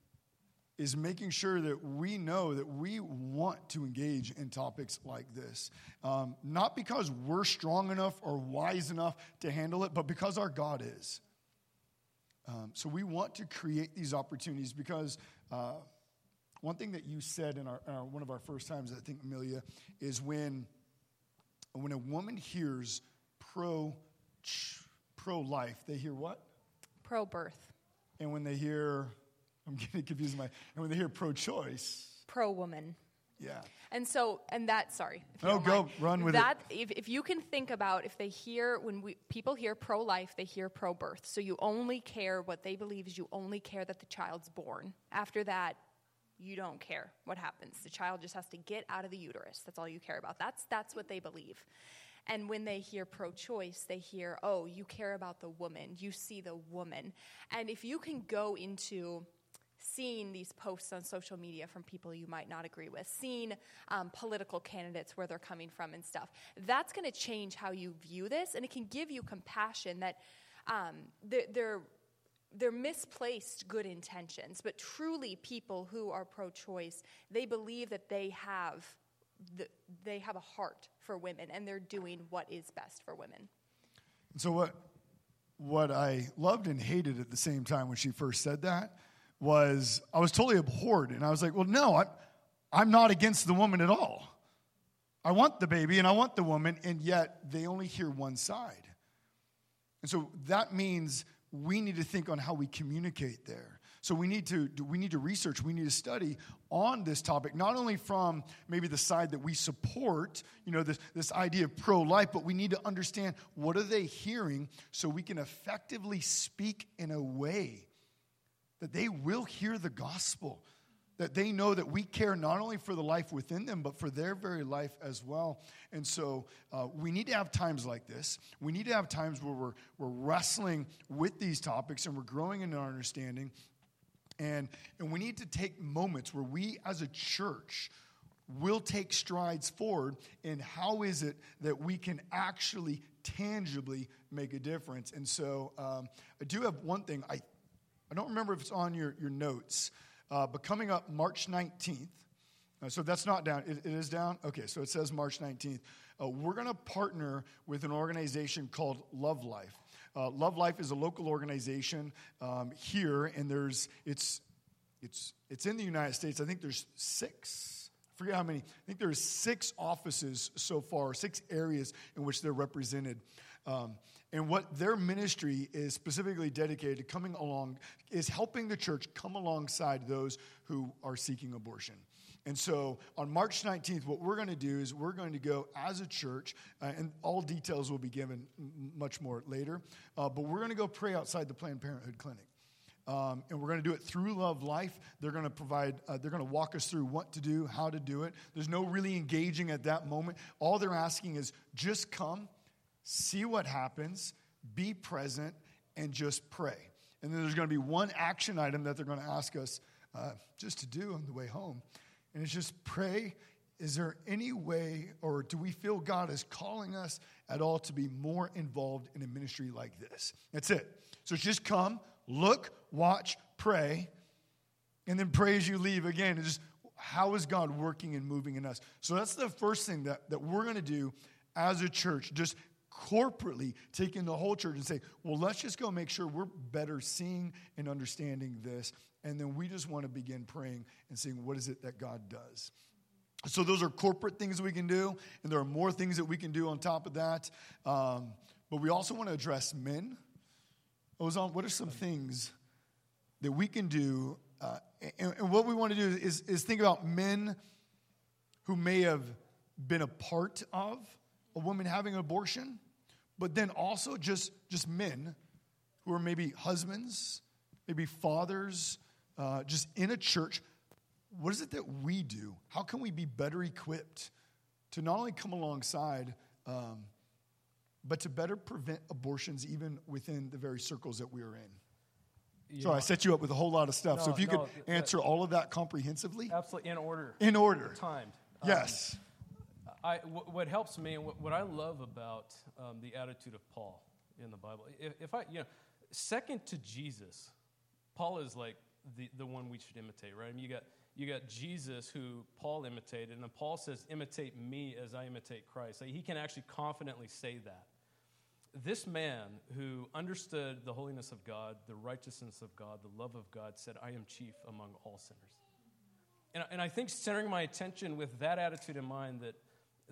is making sure that we know that we want to engage in topics like this. Um, not because we're strong enough or wise enough to handle it, but because our God is. Um, so we want to create these opportunities because uh, one thing that you said in, our, in our, one of our first times, I think, Amelia, is when, when a woman hears pro pro life, they hear what? Pro birth. And when they hear, I'm getting confused, my, and when they hear pro choice, pro woman. Yeah. And so, and that, sorry. Oh, go, mind, run with that, it. If, if you can think about if they hear, when we, people hear pro life, they hear pro birth. So you only care what they believe is you only care that the child's born. After that, you don't care what happens. The child just has to get out of the uterus. That's all you care about. That's, that's what they believe. And when they hear pro choice, they hear, oh, you care about the woman, you see the woman. And if you can go into seeing these posts on social media from people you might not agree with, seeing um, political candidates where they're coming from and stuff, that's going to change how you view this, and it can give you compassion that um, they're, they're they're misplaced good intentions, but truly people who are pro choice, they believe that they have the, they have a heart for women and they're doing what is best for women. So what what I loved and hated at the same time when she first said that was I was totally abhorred and I was like, well, no, I, I'm not against the woman at all. I want the baby and I want the woman, and yet they only hear one side. And so that means we need to think on how we communicate there. So we need to we need to research, we need to study on this topic, not only from maybe the side that we support, you know, this, this idea of pro-life, but we need to understand what are they hearing so we can effectively speak in a way that they will hear the gospel that they know that we care not only for the life within them, but for their very life as well. And so uh, we need to have times like this. We need to have times where we're, we're wrestling with these topics and we're growing in our understanding and, and we need to take moments where we as a church will take strides forward in how is it that we can actually tangibly make a difference. And so um, I do have one thing. I, I don't remember if it's on your, your notes, uh, but coming up March 19th, uh, so that's not down. It, it is down? Okay, so it says March 19th. Uh, we're going to partner with an organization called Love Life. Uh, Love Life is a local organization um, here, and there's it's it's it's in the United States. I think there's six. Forget how many. I think there's six offices so far, six areas in which they're represented. Um, and what their ministry is specifically dedicated to coming along is helping the church come alongside those who are seeking abortion. And so on March 19th, what we're going to do is we're going to go as a church, uh, and all details will be given much more later, uh, but we're going to go pray outside the Planned Parenthood clinic. Um, and we're going to do it through Love Life. They're going to provide, uh, they're going to walk us through what to do, how to do it. There's no really engaging at that moment. All they're asking is just come, see what happens, be present, and just pray. And then there's going to be one action item that they're going to ask us uh, just to do on the way home. And it's just pray. Is there any way, or do we feel God is calling us at all to be more involved in a ministry like this? That's it. So just come, look, watch, pray, and then pray as you leave again. And just how is God working and moving in us? So that's the first thing that, that we're going to do as a church. Just corporately taking the whole church and say, well, let's just go make sure we're better seeing and understanding this. And then we just want to begin praying and seeing what is it that God does. So those are corporate things we can do, and there are more things that we can do on top of that. Um, but we also want to address men. Ozan, what are some things that we can do? Uh, and, and what we want to do is, is think about men who may have been a part of a woman having an abortion, but then also just, just men who are maybe husbands, maybe fathers, uh, just in a church. What is it that we do? How can we be better equipped to not only come alongside, um, but to better prevent abortions even within the very circles that we are in? You so know, I set you up with a whole lot of stuff. so if you no, could that- answer all of that comprehensively, absolutely in order. in order. Timed. Um, Yes. I, what helps me and what, I love about um, the attitude of Paul in the Bible, if, if I, you know, second to Jesus, Paul is like the, the one we should imitate, right? I mean, you got, you got Jesus who Paul imitated, and then Paul says, imitate me as I imitate Christ. Like, he can actually confidently say that. This man who understood the holiness of God, the righteousness of God, the love of God, said, I am chief among all sinners. And, and I think centering my attention with that attitude in mind that,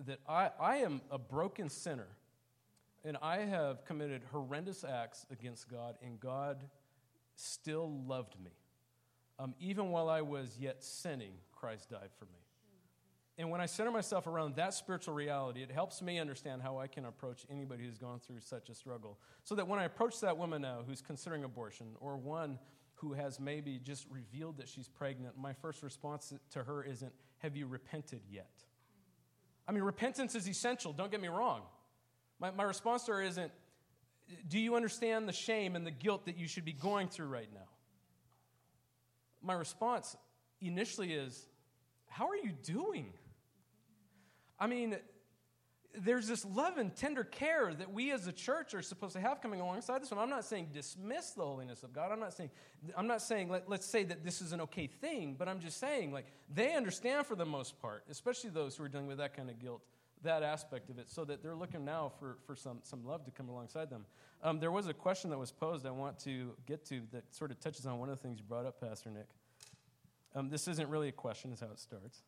that I, I am a broken sinner and I have committed horrendous acts against God, and God still loved me. Um, even while I was yet sinning, Christ died for me. And when I center myself around that spiritual reality, it helps me understand how I can approach anybody who's gone through such a struggle. So that when I approach that woman now who's considering abortion, or one who has maybe just revealed that she's pregnant, my first response to her isn't, Have you repented yet? I mean, repentance is essential, don't get me wrong. My, my response to her isn't, Do you understand the shame and the guilt that you should be going through right now? My response initially is, How are you doing? I mean, there's this love and tender care that we as a church are supposed to have coming alongside this one. I'm not saying dismiss the holiness of God. I'm not saying, I'm not saying let, let's say that this is an okay thing, but I'm just saying, like, they understand for the most part, especially those who are dealing with that kind of guilt, that aspect of it, so that they're looking now for, for some, some love to come alongside them. Um, there was a question that was posed I want to get to that sort of touches on one of the things you brought up, Pastor Nick. Um, this isn't really a question, is how it starts.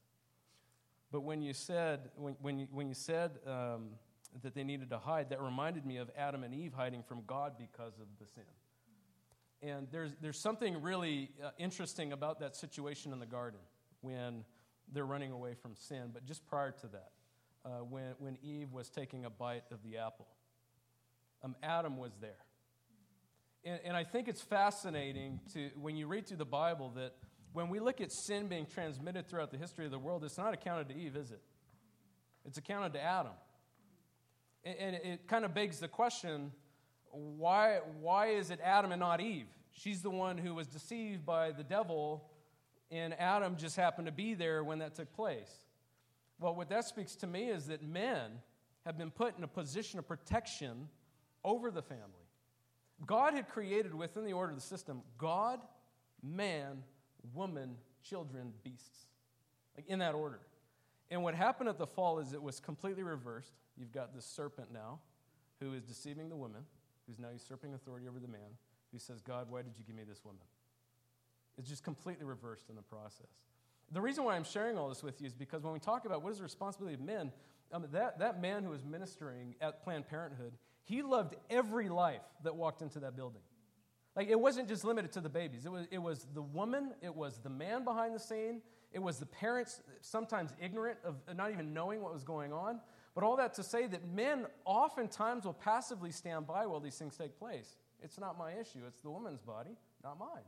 But when you said, when, when you, when you said um, that they needed to hide, that reminded me of Adam and Eve hiding from God because of the sin. And there's, there's something really uh, interesting about that situation in the garden when they're running away from sin. But just prior to that, uh, when, when Eve was taking a bite of the apple, um, Adam was there. And, and I think it's fascinating to, when you read through the Bible that when we look at sin being transmitted throughout the history of the world, it's not accounted to Eve, is it? It's accounted to Adam. And, it kind of begs the question why, why is it Adam and not Eve? She's the one who was deceived by the devil, and Adam just happened to be there when that took place. Well, what that speaks to me is that men have been put in a position of protection over the family. God had created within the order of the system God, man, woman, children, beasts. Like in that order. And what happened at the fall is it was completely reversed. You've got this serpent now who is deceiving the woman, who's now usurping authority over the man, who says, God, why did you give me this woman? It's just completely reversed in the process. The reason why I'm sharing all this with you is because when we talk about what is the responsibility of men, um, that, that man who was ministering at Planned Parenthood, he loved every life that walked into that building. Like it wasn't just limited to the babies. It was, it was the woman, it was the man behind the scene, it was the parents, sometimes ignorant of not even knowing what was going on. But all that to say that men oftentimes will passively stand by while these things take place. It's not my issue, it's the woman's body, not mine.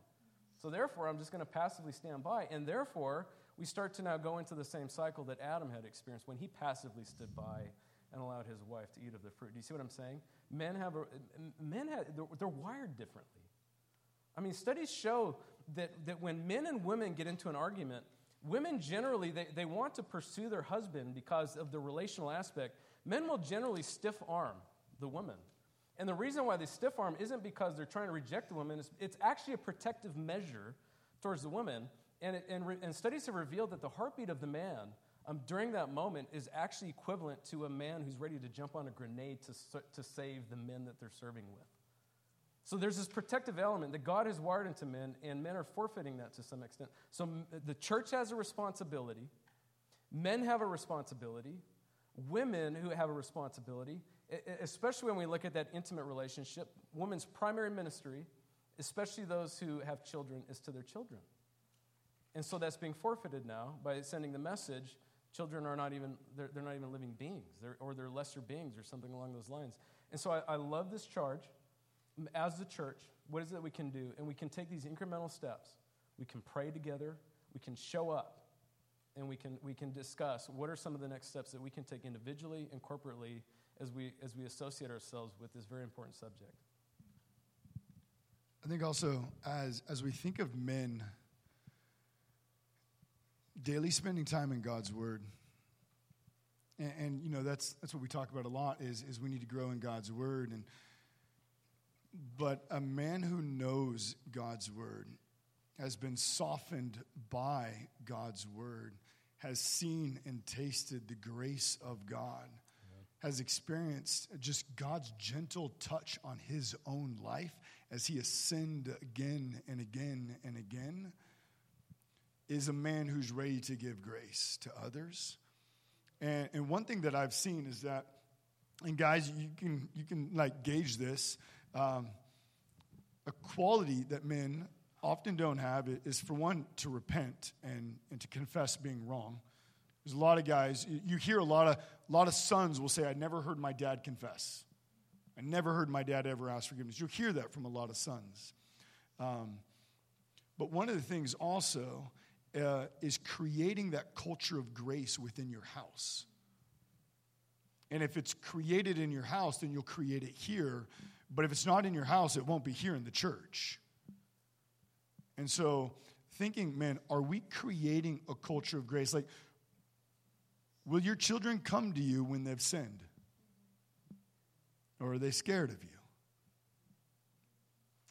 So therefore, I'm just going to passively stand by. And therefore, we start to now go into the same cycle that Adam had experienced when he passively stood by and allowed his wife to eat of the fruit. Do you see what I'm saying? Men have a, men have, they're, they're wired differently. I mean, studies show that, that when men and women get into an argument, women generally, they, they want to pursue their husband because of the relational aspect. Men will generally stiff arm the woman. And the reason why they stiff arm isn't because they're trying to reject the woman, it's, it's actually a protective measure towards the woman. And, it, and, re, and, studies have revealed that the heartbeat of the man um, during that moment is actually equivalent to a man who's ready to jump on a grenade to, to save the men that they're serving with. So there's this protective element that God has wired into men, and men are forfeiting that to some extent. So the church has a responsibility, men have a responsibility, women who have a responsibility, especially when we look at that intimate relationship. Women's primary ministry, especially those who have children, is to their children. And so that's being forfeited now by sending the message children are not even they're, they're not even living beings they're, or they're lesser beings or something along those lines and so I, I love this charge as the church, what is it we can do? And we can take these incremental steps. We can pray together, we can show up, and we can, we can discuss what are some of the next steps that we can take individually and corporately as we, as we associate ourselves with this very important subject. I think also, as, as we think of men, daily spending time in God's Word, and, and, you know that's that's what we talk about a lot is is we need to grow in God's Word and but a man who knows God's word has been softened by God's word, has seen and tasted the grace of God, has experienced just God's gentle touch on his own life as he has sinned again and again and again, is a man who's ready to give grace to others. And, and one thing that I've seen is that, and guys, you can, you can like gauge this um, a quality that men often don't have is for one to repent and, and to confess being wrong. There's a lot of guys, you hear a lot of, a lot of sons will say, I never heard my dad confess. I never heard my dad ever ask forgiveness. You'll hear that from a lot of sons. Um, but one of the things also uh, is creating that culture of grace within your house. And if it's created in your house, then you'll create it here but if it's not in your house, it won't be here in the church. And so, thinking, man, are we creating a culture of grace? Like, will your children come to you when they've sinned? Or are they scared of you?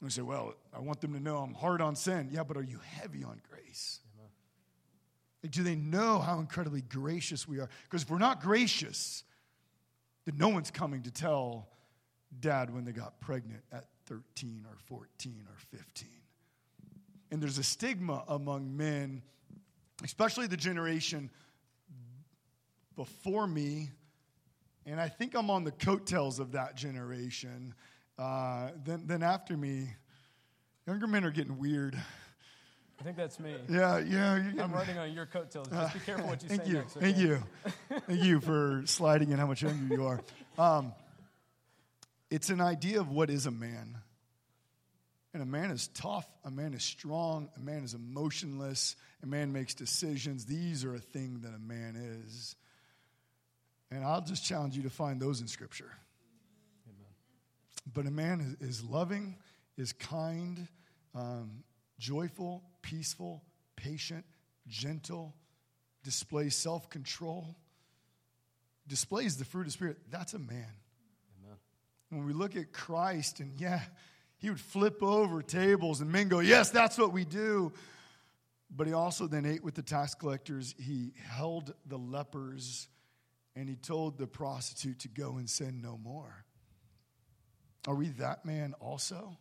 We say, well, I want them to know I'm hard on sin. Yeah, but are you heavy on grace? Like, do they know how incredibly gracious we are? Because if we're not gracious, then no one's coming to tell dad when they got pregnant at 13 or 14 or 15. And there's a stigma among men, especially the generation before me, and I think I'm on the coattails of that generation. Uh, then, then after me, younger men are getting weird. I think that's me. Yeah, yeah. Getting, I'm riding on your coattails. Just be careful what you thank say you, next. Okay? Thank you. thank you for sliding in how much younger you are. Um, it's an idea of what is a man. And a man is tough, a man is strong, a man is emotionless, a man makes decisions. These are a thing that a man is. And I'll just challenge you to find those in Scripture. Amen. But a man is, loving, is kind, um, joyful, peaceful, patient, gentle, displays self control, displays the fruit of Spirit. That's a man when we look at Christ, and yeah, he would flip over tables, and men go, Yes, that's what we do. But he also then ate with the tax collectors. He held the lepers, and he told the prostitute to go and sin no more. Are we that man also?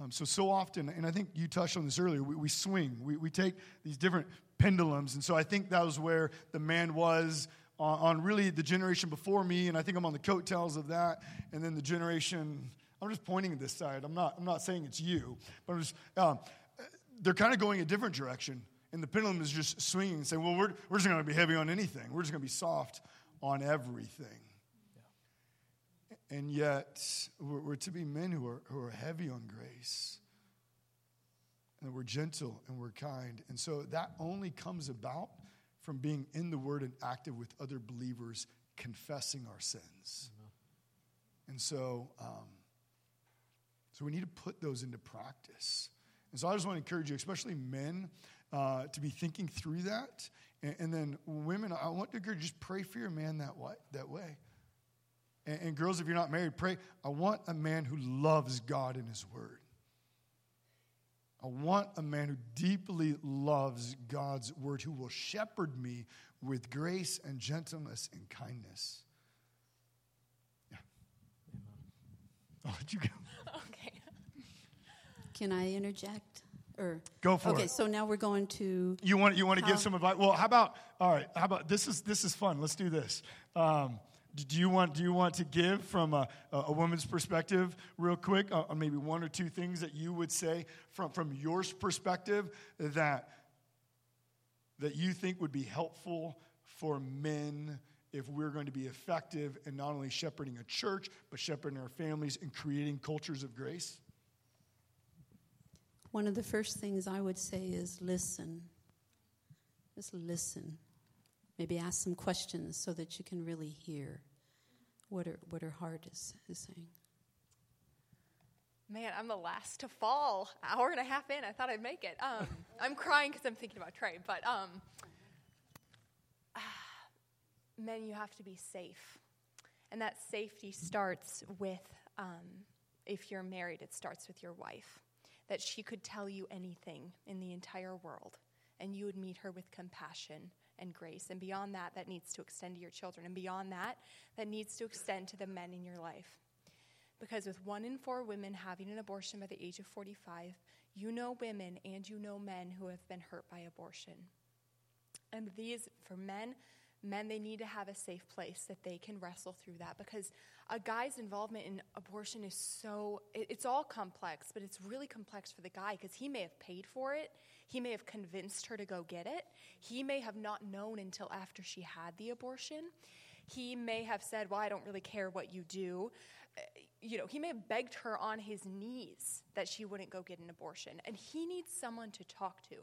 Um, so, so often, and I think you touched on this earlier, we, we swing. We, we take these different pendulums. And so I think that was where the man was on, on really the generation before me. And I think I'm on the coattails of that. And then the generation, I'm just pointing at this side. I'm not, I'm not saying it's you, but I'm just, um, they're kind of going a different direction. And the pendulum is just swinging and saying, well, we're, we're just going to be heavy on anything. We're just going to be soft on everything. Yeah. And yet, we're, we're, to be men who are, who are heavy on grace. And we're gentle and we're kind. And so that only comes about from being in the Word and active with other believers, confessing our sins. And so, um, so we need to put those into practice. And so I just want to encourage you, especially men, uh, to be thinking through that. And, and, then women, I want to encourage you, just pray for your man that way. That way. And, and girls, if you're not married, pray. I want a man who loves God and His Word. I want a man who deeply loves God's Word, who will shepherd me with grace and gentleness and kindness. Yeah. I'll let you go. Okay. Can I interject? Or go for okay, it. Okay, so now we're going to. You want you want to give some advice? Well, how about all right? How about this is this is fun. Let's do this. Um, do you want do you want to give from a, a woman's perspective real quick uh, on maybe one or two things that you would say from from your perspective that that you think would be helpful for men if we're going to be effective in not only shepherding a church but shepherding our families and creating cultures of grace one of the first things I would say is listen. Just listen. Maybe ask some questions so that you can really hear what her, what her heart is, is saying. Man, I'm the last to fall. Hour and a half in, I thought I'd make it. Um, I'm crying because I'm thinking about Trey, but um, men, you have to be safe. And that safety starts with, um, if you're married, it starts with your wife that she could tell you anything in the entire world, and you would meet her with compassion and grace. And beyond that, that needs to extend to your children. And beyond that, that needs to extend to the men in your life. Because with one in four women having an abortion by the age of 45, you know women and you know men who have been hurt by abortion. And these, for men, men they need to have a safe place that they can wrestle through that because a guy's involvement in abortion is so it's all complex but it's really complex for the guy because he may have paid for it. He may have convinced her to go get it. He may have not known until after she had the abortion. He may have said well i don't really care what you do you know he may have begged her on his knees that she wouldn't go get an abortion. And he needs someone to talk to.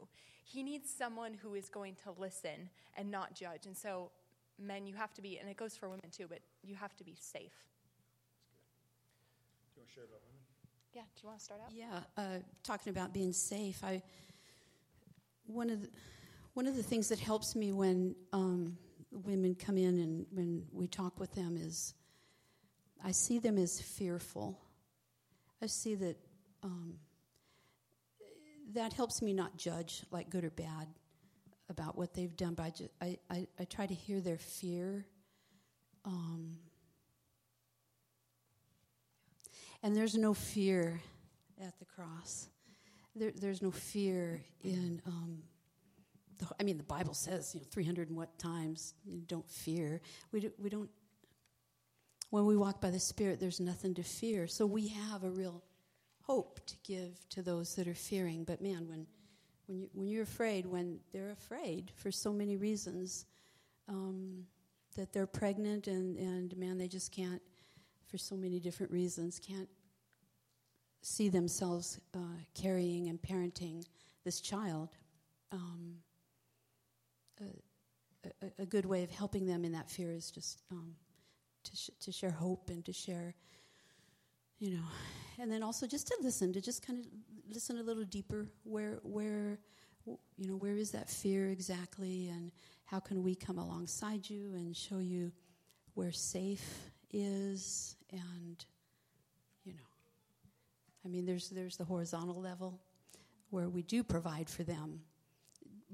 He needs someone who is going to listen and not judge. And so men you have to be and it goes for women too but you have to be safe. Do you want to share about women? Yeah do you want to start out? Yeah uh, talking about being safe i one of the one of the things that helps me when um, women come in and when we talk with them is I see them as fearful. I see that um, that helps me not judge like good or bad about what they've done, but I, I, I, I try to hear their fear. Um, and there's no fear at the cross. There, there's no fear in. Um, the, I mean, the Bible says, you know, 300 and what times, you don't fear. We, do, we don't when we walk by the Spirit, there's nothing to fear. So we have a real hope to give to those that are fearing. But man, when when you when you're afraid, when they're afraid for so many reasons, um, that they're pregnant and and man, they just can't, for so many different reasons, can't see themselves uh, carrying and parenting this child. Um, a, a, good way of helping them in that fear is just um, to, sh- to share hope and to share, you know, and then also just to listen, to just kind of listen a little deeper. Where, where, you know, where is that fear exactly, and how can we come alongside you and show you where safe is, and you know, I mean, there's there's the horizontal level where we do provide for them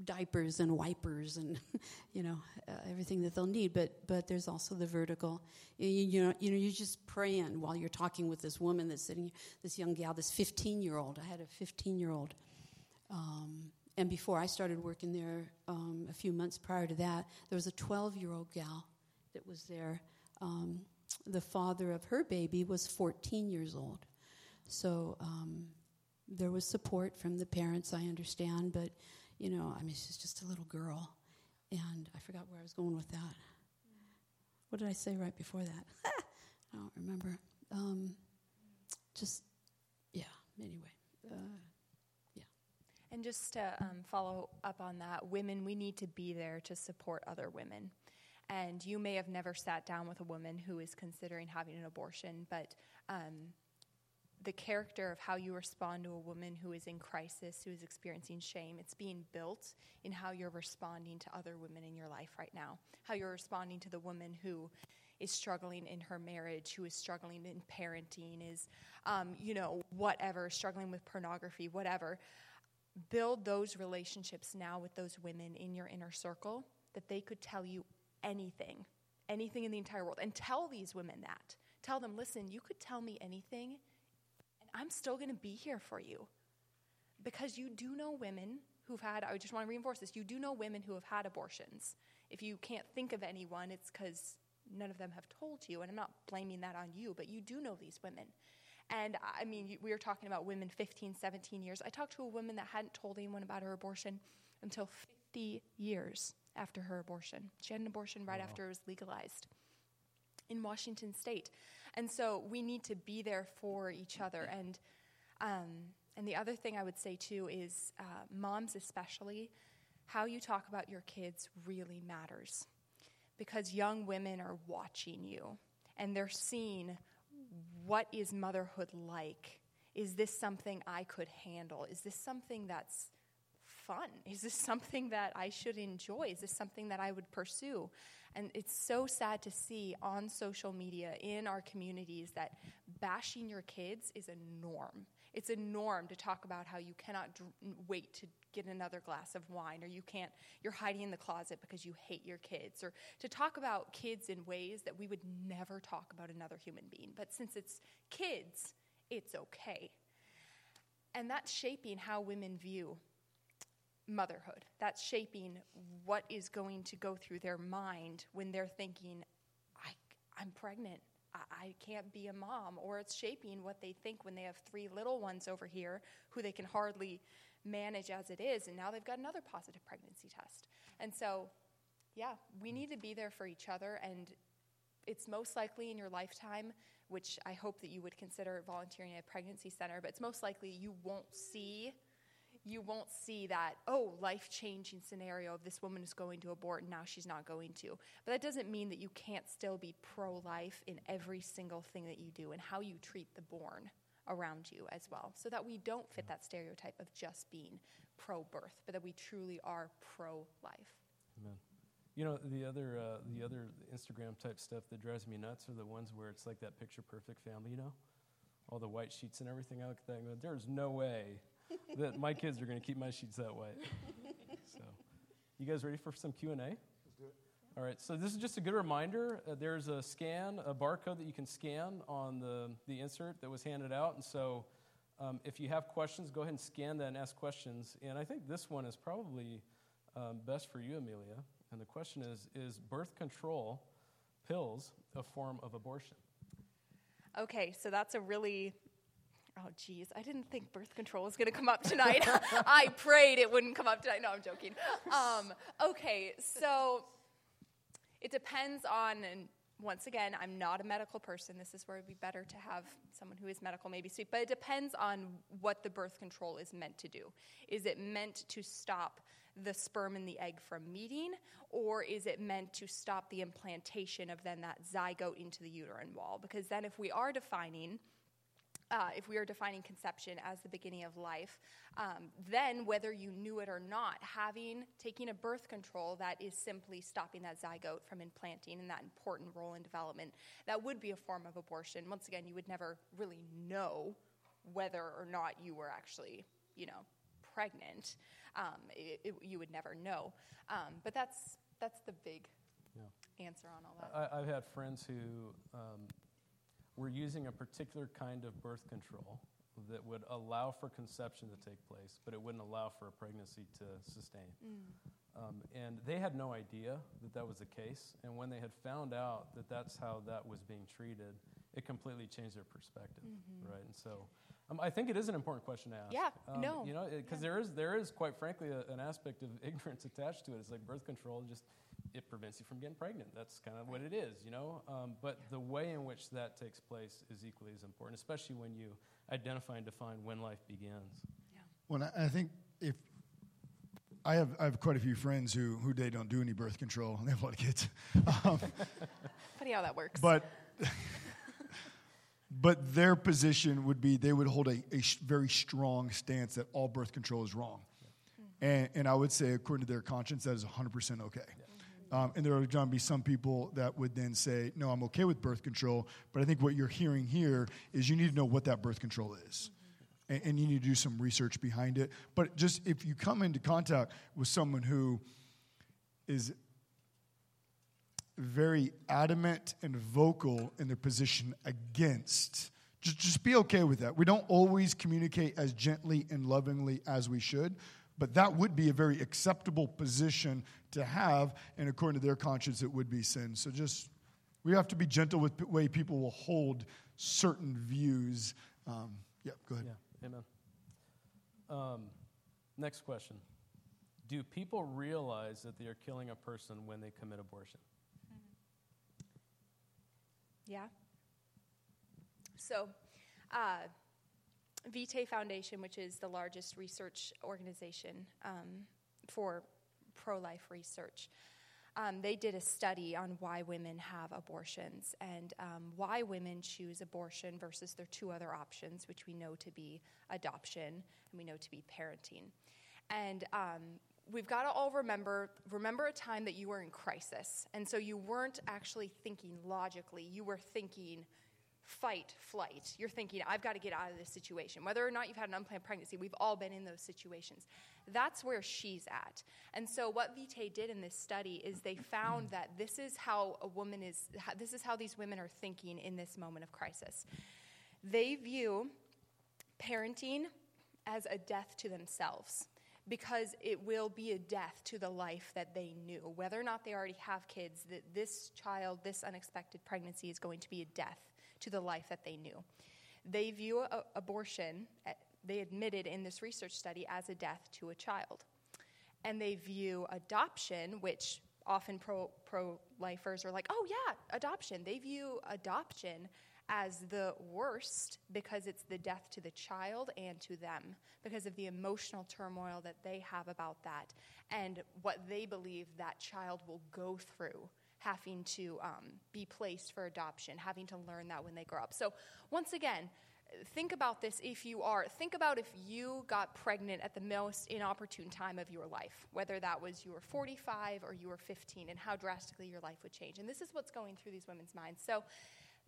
diapers and wipers and you know uh, everything that they'll need. But but there's also the vertical. You, you know you know you're just praying while you're talking with this woman that's sitting, this young gal, this 15 year old. I had a 15 year old. Um, and before I started working there, um, a few months prior to that, there was a 12 year old gal that was there. Um, the father of her baby was 14 years old. So um, there was support from the parents, I understand, but you know, I mean, she's just a little girl. And I forgot where I was going with that. What did I say right before that? I don't remember. Um, just, yeah, anyway. Uh, and just to um, follow up on that, women, we need to be there to support other women. And you may have never sat down with a woman who is considering having an abortion, but um, the character of how you respond to a woman who is in crisis, who is experiencing shame, it's being built in how you're responding to other women in your life right now. How you're responding to the woman who is struggling in her marriage, who is struggling in parenting, is, um, you know, whatever, struggling with pornography, whatever build those relationships now with those women in your inner circle that they could tell you anything, anything in the entire world. And tell these women that. Tell them, listen, you could tell me anything, and I'm still going to be here for you. Because you do know women who've had, I just want to reinforce this, you do know women who have had abortions. If you can't think of anyone, it's because none of them have told you. And I'm not blaming that on you, but you do know these women. And I mean, we were talking about women 15, 17 years. I talked to a woman that hadn't told anyone about her abortion until 50 years after her abortion. She had an abortion right wow. after it was legalized in Washington state. And so we need to be there for each other. And, um, and the other thing I would say too is uh, moms, especially, how you talk about your kids really matters because young women are watching you and they're seeing what is motherhood like? Is this something I could handle? Is this something that's fun? Is this something that I should enjoy? Is this something that I would pursue? And it's so sad to see on social media in our communities that bashing your kids is a norm. It's a norm to talk about how you cannot dr- wait to get another glass of wine, or you can't, you're hiding in the closet because you hate your kids, or to talk about kids in ways that we would never talk about another human being. But since it's kids, it's okay. And that's shaping how women view motherhood. That's shaping what is going to go through their mind when they're thinking, I, I'm pregnant. I, can't be a mom. Or it's shaping what they think when they have three little ones over here who they can hardly manage as it is. And now they've got another positive pregnancy test. And so, yeah, we need to be there for each other. And it's most likely in your lifetime, which I hope that you would consider volunteering at a pregnancy center, but it's most likely you won't see you won't see that, oh, life changing scenario of this woman is going to abort and now she's not going to. But that doesn't mean that you can't still be pro life in every single thing that you do and how you treat the born around you as well, so that we don't fit that stereotype of just being pro birth, but that we truly are pro life. Amen. You know the other uh, the other Instagram type stuff that drives me nuts are the ones where it's like that picture perfect family. You know, all the white sheets and everything. At that "There's no way that my kids are going to keep my sheets that way." So, you guys ready for some Q and A? All right, so this is just a good reminder. Uh, there's a scan, a barcode that you can scan on the, the insert that was handed out. And so um, if you have questions, go ahead and scan that and ask questions. And I think this one is probably um, best for you, Amelia. And the question is Is birth control pills a form of abortion? Okay, so that's a really oh geez i didn't think birth control was going to come up tonight i prayed it wouldn't come up tonight no i'm joking um, okay so it depends on, and once again, I'm not a medical person. This is where it would be better to have someone who is medical maybe speak, but it depends on what the birth control is meant to do. Is it meant to stop the sperm and the egg from meeting, or is it meant to stop the implantation of then that zygote into the uterine wall? Because then, if we are defining uh, if we are defining conception as the beginning of life, um, then whether you knew it or not, having taking a birth control that is simply stopping that zygote from implanting and that important role in development, that would be a form of abortion. Once again, you would never really know whether or not you were actually, you know, pregnant. um, it, it, you would never know. Um, but that's, that's the big Yeah. answer on all that. I, I've had friends who um, were using a particular kind of birth control that would allow for conception to take place, but it wouldn't allow for a pregnancy to sustain. Um, and they had no idea that that was the case. And when they had found out that that's how that was being treated, it completely changed their perspective, right? And so, um, I think it is an important question to ask. Yeah, Um, no. You know, because there is there is quite frankly a, an aspect of ignorance attached to it. It's like birth control just it prevents you from getting pregnant. That's kind of what it is, you know. Um, but the way in which that takes place is equally as important, especially when you identify and define when life begins. Well, I I think if I have, I have quite a few friends who, who they don't do any birth control and they have a lot of kids. Um, Funny how that works. but but their position would be they would hold a, a sh- very strong stance that all birth control is wrong. And, and I would say, according to their conscience, that is 100% okay. Um, and there are going to be some people that would then say, no, I'm okay with birth control, but I think what you're hearing here is you need to know what that birth control is. And, and you need to do some research behind it. But just if you come into contact with someone who is very adamant and vocal in their position against. Just, just be okay with that. We don't always communicate as gently and lovingly as we should, but that would be a very acceptable position to have, and according to their conscience, it would be sin. So just, we have to be gentle with the way people will hold certain views. Um, yeah, go ahead. Yeah, amen. Um, next question Do people realize that they are killing a person when they commit abortion? Yeah. So, uh, Vitae Foundation, which is the largest research organization um, for pro life research, um, they did a study on why women have abortions and um, why women choose abortion versus their two other options, which we know to be adoption and we know to be parenting. And um, we've got to all remember remember a time that you were in crisis, and so you weren't actually thinking logically. You were thinking fight, flight. You're thinking, I've got to get out of this situation. Whether or not you've had an unplanned pregnancy, we've all been in those situations. That's where she's at. And so, what Vitae did in this study is they found mm-hmm. that this is how a woman is, this is how these women are thinking in this moment of crisis. They view parenting as a death to themselves because it will be a death to the life that they knew. Whether or not they already have kids, that this child, this unexpected pregnancy is going to be a death to the life that they knew. They view a, abortion, eh, they admitted in this research study, as a death to a child. And they view adoption, which often pro pro lifers are like, oh yeah, adoption. They view adoption as the worst because it's the death to the child and to them because of the emotional turmoil that they have about that and what they believe that child will go through having to um, be placed for adoption, having to learn that when they grow up. So, once again, think about this if you are think about if you got pregnant at the most inopportune time of your life whether that was you were 45 or you were 15 and how drastically your life would change and this is what's going through these women's minds so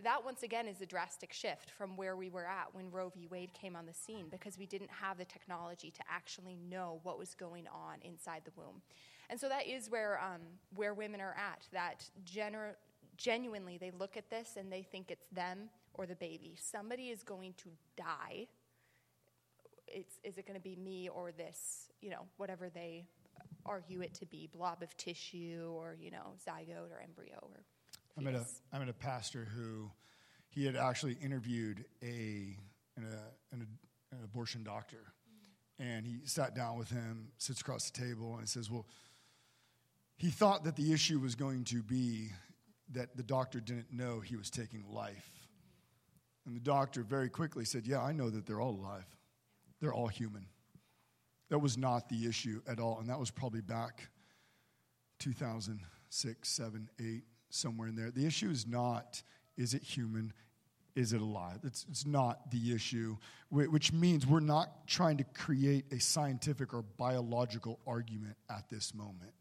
that once again is a drastic shift from where we were at when Roe v. Wade came on the scene because we didn't have the technology to actually know what was going on inside the womb. And so that is where, um, where women are at, that gener- genuinely they look at this and they think it's them or the baby. Somebody is going to die. It's, is it going to be me or this, you know, whatever they argue it to be, blob of tissue or, you know, zygote or embryo or I met a. I met a pastor who he had actually interviewed a an, a, an, an abortion doctor, and he sat down with him, sits across the table, and he says, "Well, he thought that the issue was going to be that the doctor didn't know he was taking life." And the doctor very quickly said, Yeah, I know that they're all alive. They're all human. That was not the issue at all. And that was probably back 2006, 7, 8, somewhere in there. The issue is not, is it human? Is it alive? It's, it's not the issue, which means we're not trying to create a scientific or biological argument at this moment.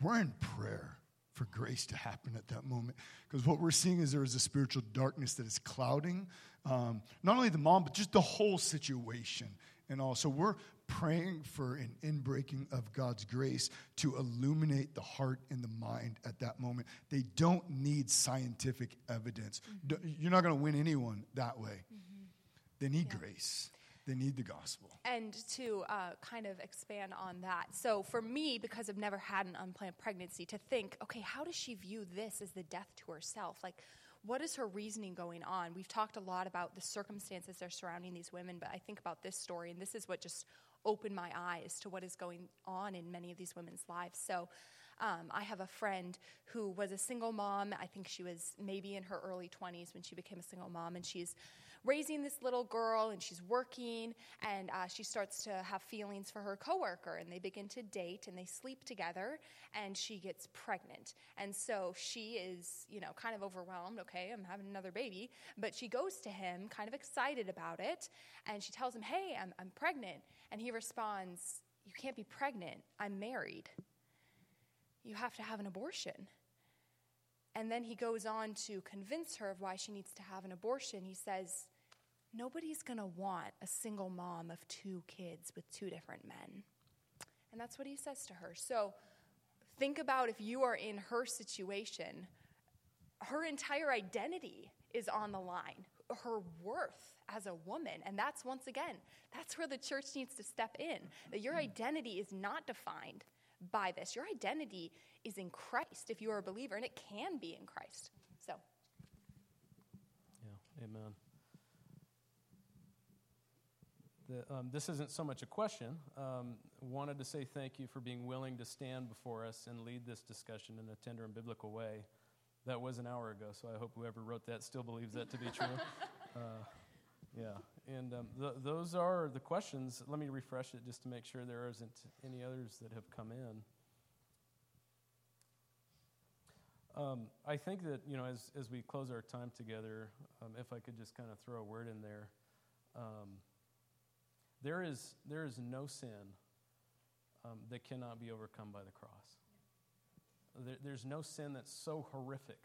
We're in prayer for grace to happen at that moment. Because what we're seeing is there is a spiritual darkness that is clouding um, not only the mom, but just the whole situation. And all. So we're praying for an inbreaking of God's grace to illuminate the heart and the mind at that moment. They don't need scientific evidence. Mm-hmm. You're not going to win anyone that way. Mm-hmm. They need yeah. grace. They need the gospel. And to uh, kind of expand on that. So, for me, because I've never had an unplanned pregnancy, to think, okay, how does she view this as the death to herself? Like, what is her reasoning going on? We've talked a lot about the circumstances that are surrounding these women, but I think about this story, and this is what just opened my eyes to what is going on in many of these women's lives. So, um, I have a friend who was a single mom. I think she was maybe in her early 20s when she became a single mom, and she's raising this little girl and she's working and uh, she starts to have feelings for her coworker and they begin to date and they sleep together and she gets pregnant. And so she is you know kind of overwhelmed okay i'm having another baby but she goes to him kind of excited about it and she tells him hey i'm, I'm pregnant. And he responds you can't be pregnant. I'm married. You have to have an abortion. And then he goes on to convince her of why she needs to have an abortion. He says, Nobody's going to want a single mom of two kids with two different men. And that's what he says to her. So think about if you are in her situation, her entire identity is on the line, her worth as a woman. And that's once again, that's where the church needs to step in. That your identity is not defined by this. Your identity is in Christ if you are a believer, and it can be in Christ. So. Yeah, amen. The, um, this isn't so much a question. Um, wanted to say thank you for being willing to stand before us and lead this discussion in a tender and biblical way. That was an hour ago, so I hope whoever wrote that still believes that to be true. uh, yeah, and um, th- those are the questions. Let me refresh it just to make sure there isn't any others that have come in. Um, I think that, you know, as, as we close our time together, um, if I could just kind of throw a word in there, um, there, is, there is no sin um, that cannot be overcome by the cross. There, there's no sin that's so horrific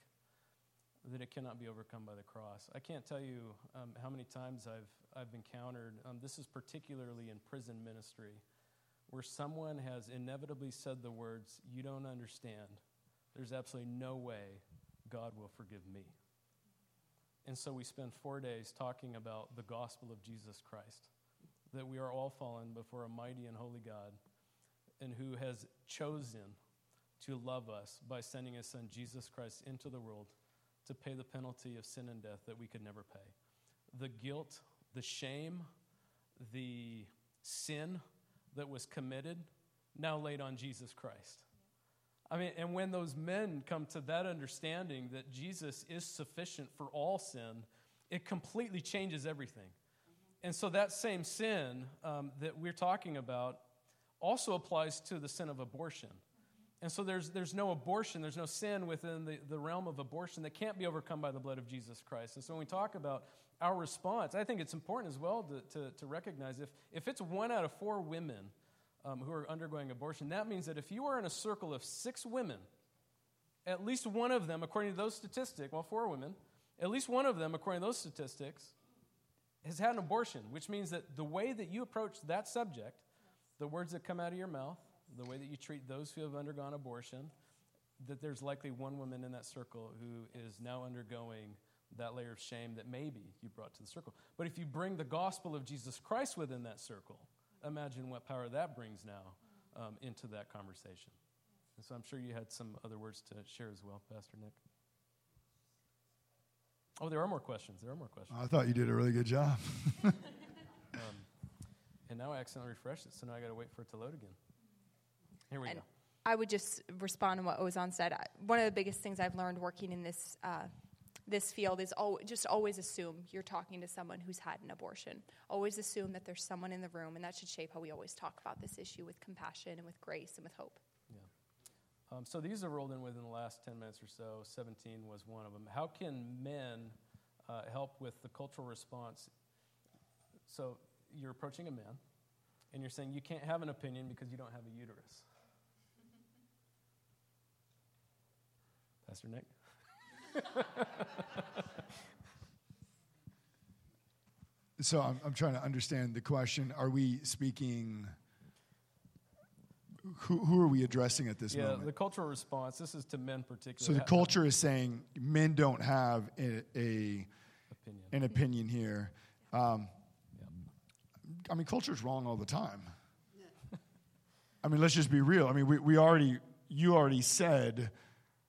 that it cannot be overcome by the cross. I can't tell you um, how many times I've, I've encountered, um, this is particularly in prison ministry, where someone has inevitably said the words, You don't understand there's absolutely no way God will forgive me. And so we spend four days talking about the gospel of Jesus Christ, that we are all fallen before a mighty and holy God, and who has chosen to love us by sending his son Jesus Christ into the world to pay the penalty of sin and death that we could never pay. The guilt, the shame, the sin that was committed, now laid on Jesus Christ. I mean, and when those men come to that understanding that Jesus is sufficient for all sin, it completely changes everything. And so that same sin um, that we're talking about also applies to the sin of abortion. And so there's, there's no abortion, there's no sin within the, the realm of abortion that can't be overcome by the blood of Jesus Christ. And so when we talk about our response, I think it's important as well to, to, to recognize if, if it's one out of four women um, who are undergoing abortion. That means that if you are in a circle of six women, at least one of them, according to those statistics, well, four women, at least one of them, according to those statistics, has had an abortion, which means that the way that you approach that subject, the words that come out of your mouth, the way that you treat those who have undergone abortion, that there's likely one woman in that circle who is now undergoing that layer of shame that maybe you brought to the circle. But if you bring the gospel of Jesus Christ within that circle, imagine what power that brings now um, into that conversation. And so I'm sure you had some other words to share as well, Pastor Nick. Oh, there are more questions. There are more questions. I thought you did a really good job. um, and now I accidentally refreshed it, so now I got to wait for it to load again. Here we and go. I would just respond to what Ozan said. One of the biggest things I've learned working in this uh, this field is al- just always assume you're talking to someone who's had an abortion. Always assume that there's someone in the room, and that should shape how we always talk about this issue with compassion and with grace and with hope. Um, so these are rolled in within the last 10 minutes or so. 17 was one of them. How can men uh, help with the cultural response? So you're approaching a man, and you're saying you can't have an opinion because you don't have a uterus. Pastor Nick? so I'm, I'm trying to understand the question. Are we speaking? Who, who are we addressing at this moment? yeah, moment? the cultural response. This is to men particularly. So the culture is saying men don't have a, a opinion. an opinion here. Um, I mean, culture is wrong all the time. I mean, let's just be real. I mean, we, we already, you already said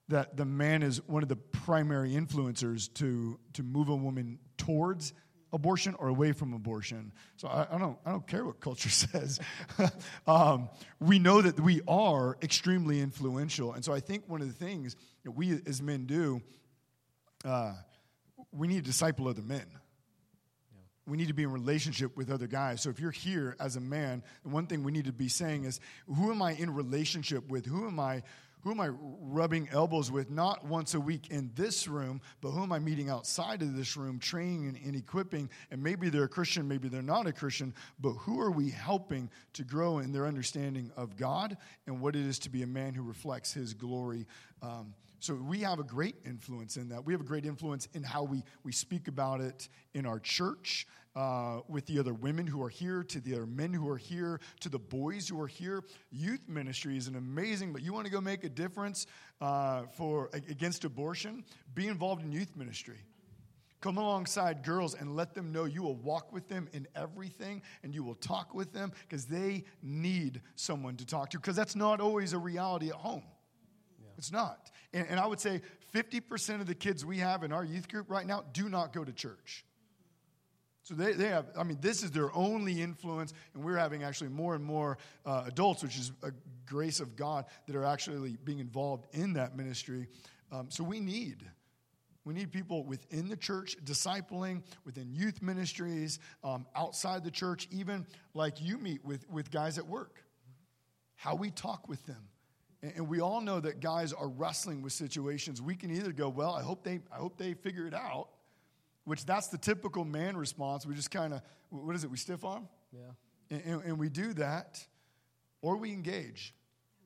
that the man is one of the primary influencers to, to move a woman towards abortion or away from abortion. So I, I don't, I don't care what culture says. um, we know that we are extremely influential. And so I think one of the things that we as men do, uh, we need to disciple other men we need to be in relationship with other guys. So if you're here as a man, the one thing we need to be saying is, who am I in relationship with? Who am I? Who am I rubbing elbows with? Not once a week in this room, but who am I meeting outside of this room, training and, and equipping? And maybe they're a Christian, maybe they're not a Christian, but who are we helping to grow in their understanding of God and what it is to be a man who reflects His glory? Um, so we have a great influence in that. We have a great influence in how we, we speak about it in our church, uh, with the other women who are here, to the other men who are here, to the boys who are here. Youth ministry is an amazing, but you want to go make a difference uh, for against abortion? Be involved in youth ministry. Come alongside girls and let them know you will walk with them in everything and you will talk with them because they need someone to talk to because that's not always a reality at home. It's not. And, and I would say 50% of the kids we have in our youth group right now do not go to church. So they, they have, I mean, this is their only influence, and we're having actually more and more uh, adults, which is a grace of God, that are actually being involved in that ministry. Um, so we need, we need people within the church discipling, within youth ministries, um, outside the church, even like you meet with, with guys at work. How we talk with them. And, and we all know that guys are wrestling with situations. We can either go, well, I hope they, I hope they figure it out, which that's the typical man response. We just kind of, what is it, we stiff arm? Yeah. And, and, and we do that, or we engage.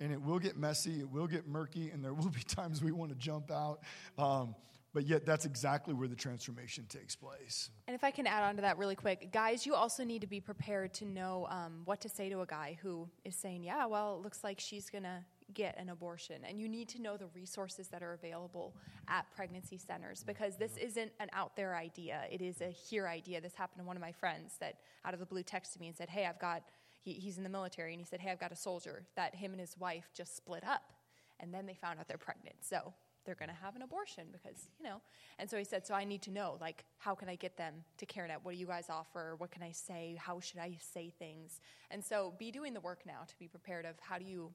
And it will get messy, it will get murky, and there will be times we want to jump out. Um, but yet, that's exactly where the transformation takes place. And if I can add on to that really quick, guys, you also need to be prepared to know um, what to say to a guy who is saying, Yeah, well, it looks like she's going to get an abortion. And you need to know the resources that are available at pregnancy centers because this isn't an out there idea. It is a here idea. This happened to one of my friends that out of the blue texted me and said, Hey, I've got, he, he's in the military, and he said, Hey, I've got a soldier that him and his wife just split up. And then they found out they're pregnant. So they're going to have an abortion because, you know. And so he said, So I need to know, like, how can I get them to CareNet? What do you guys offer? What can I say? How should I say things? And so be doing the work now to be prepared of how do you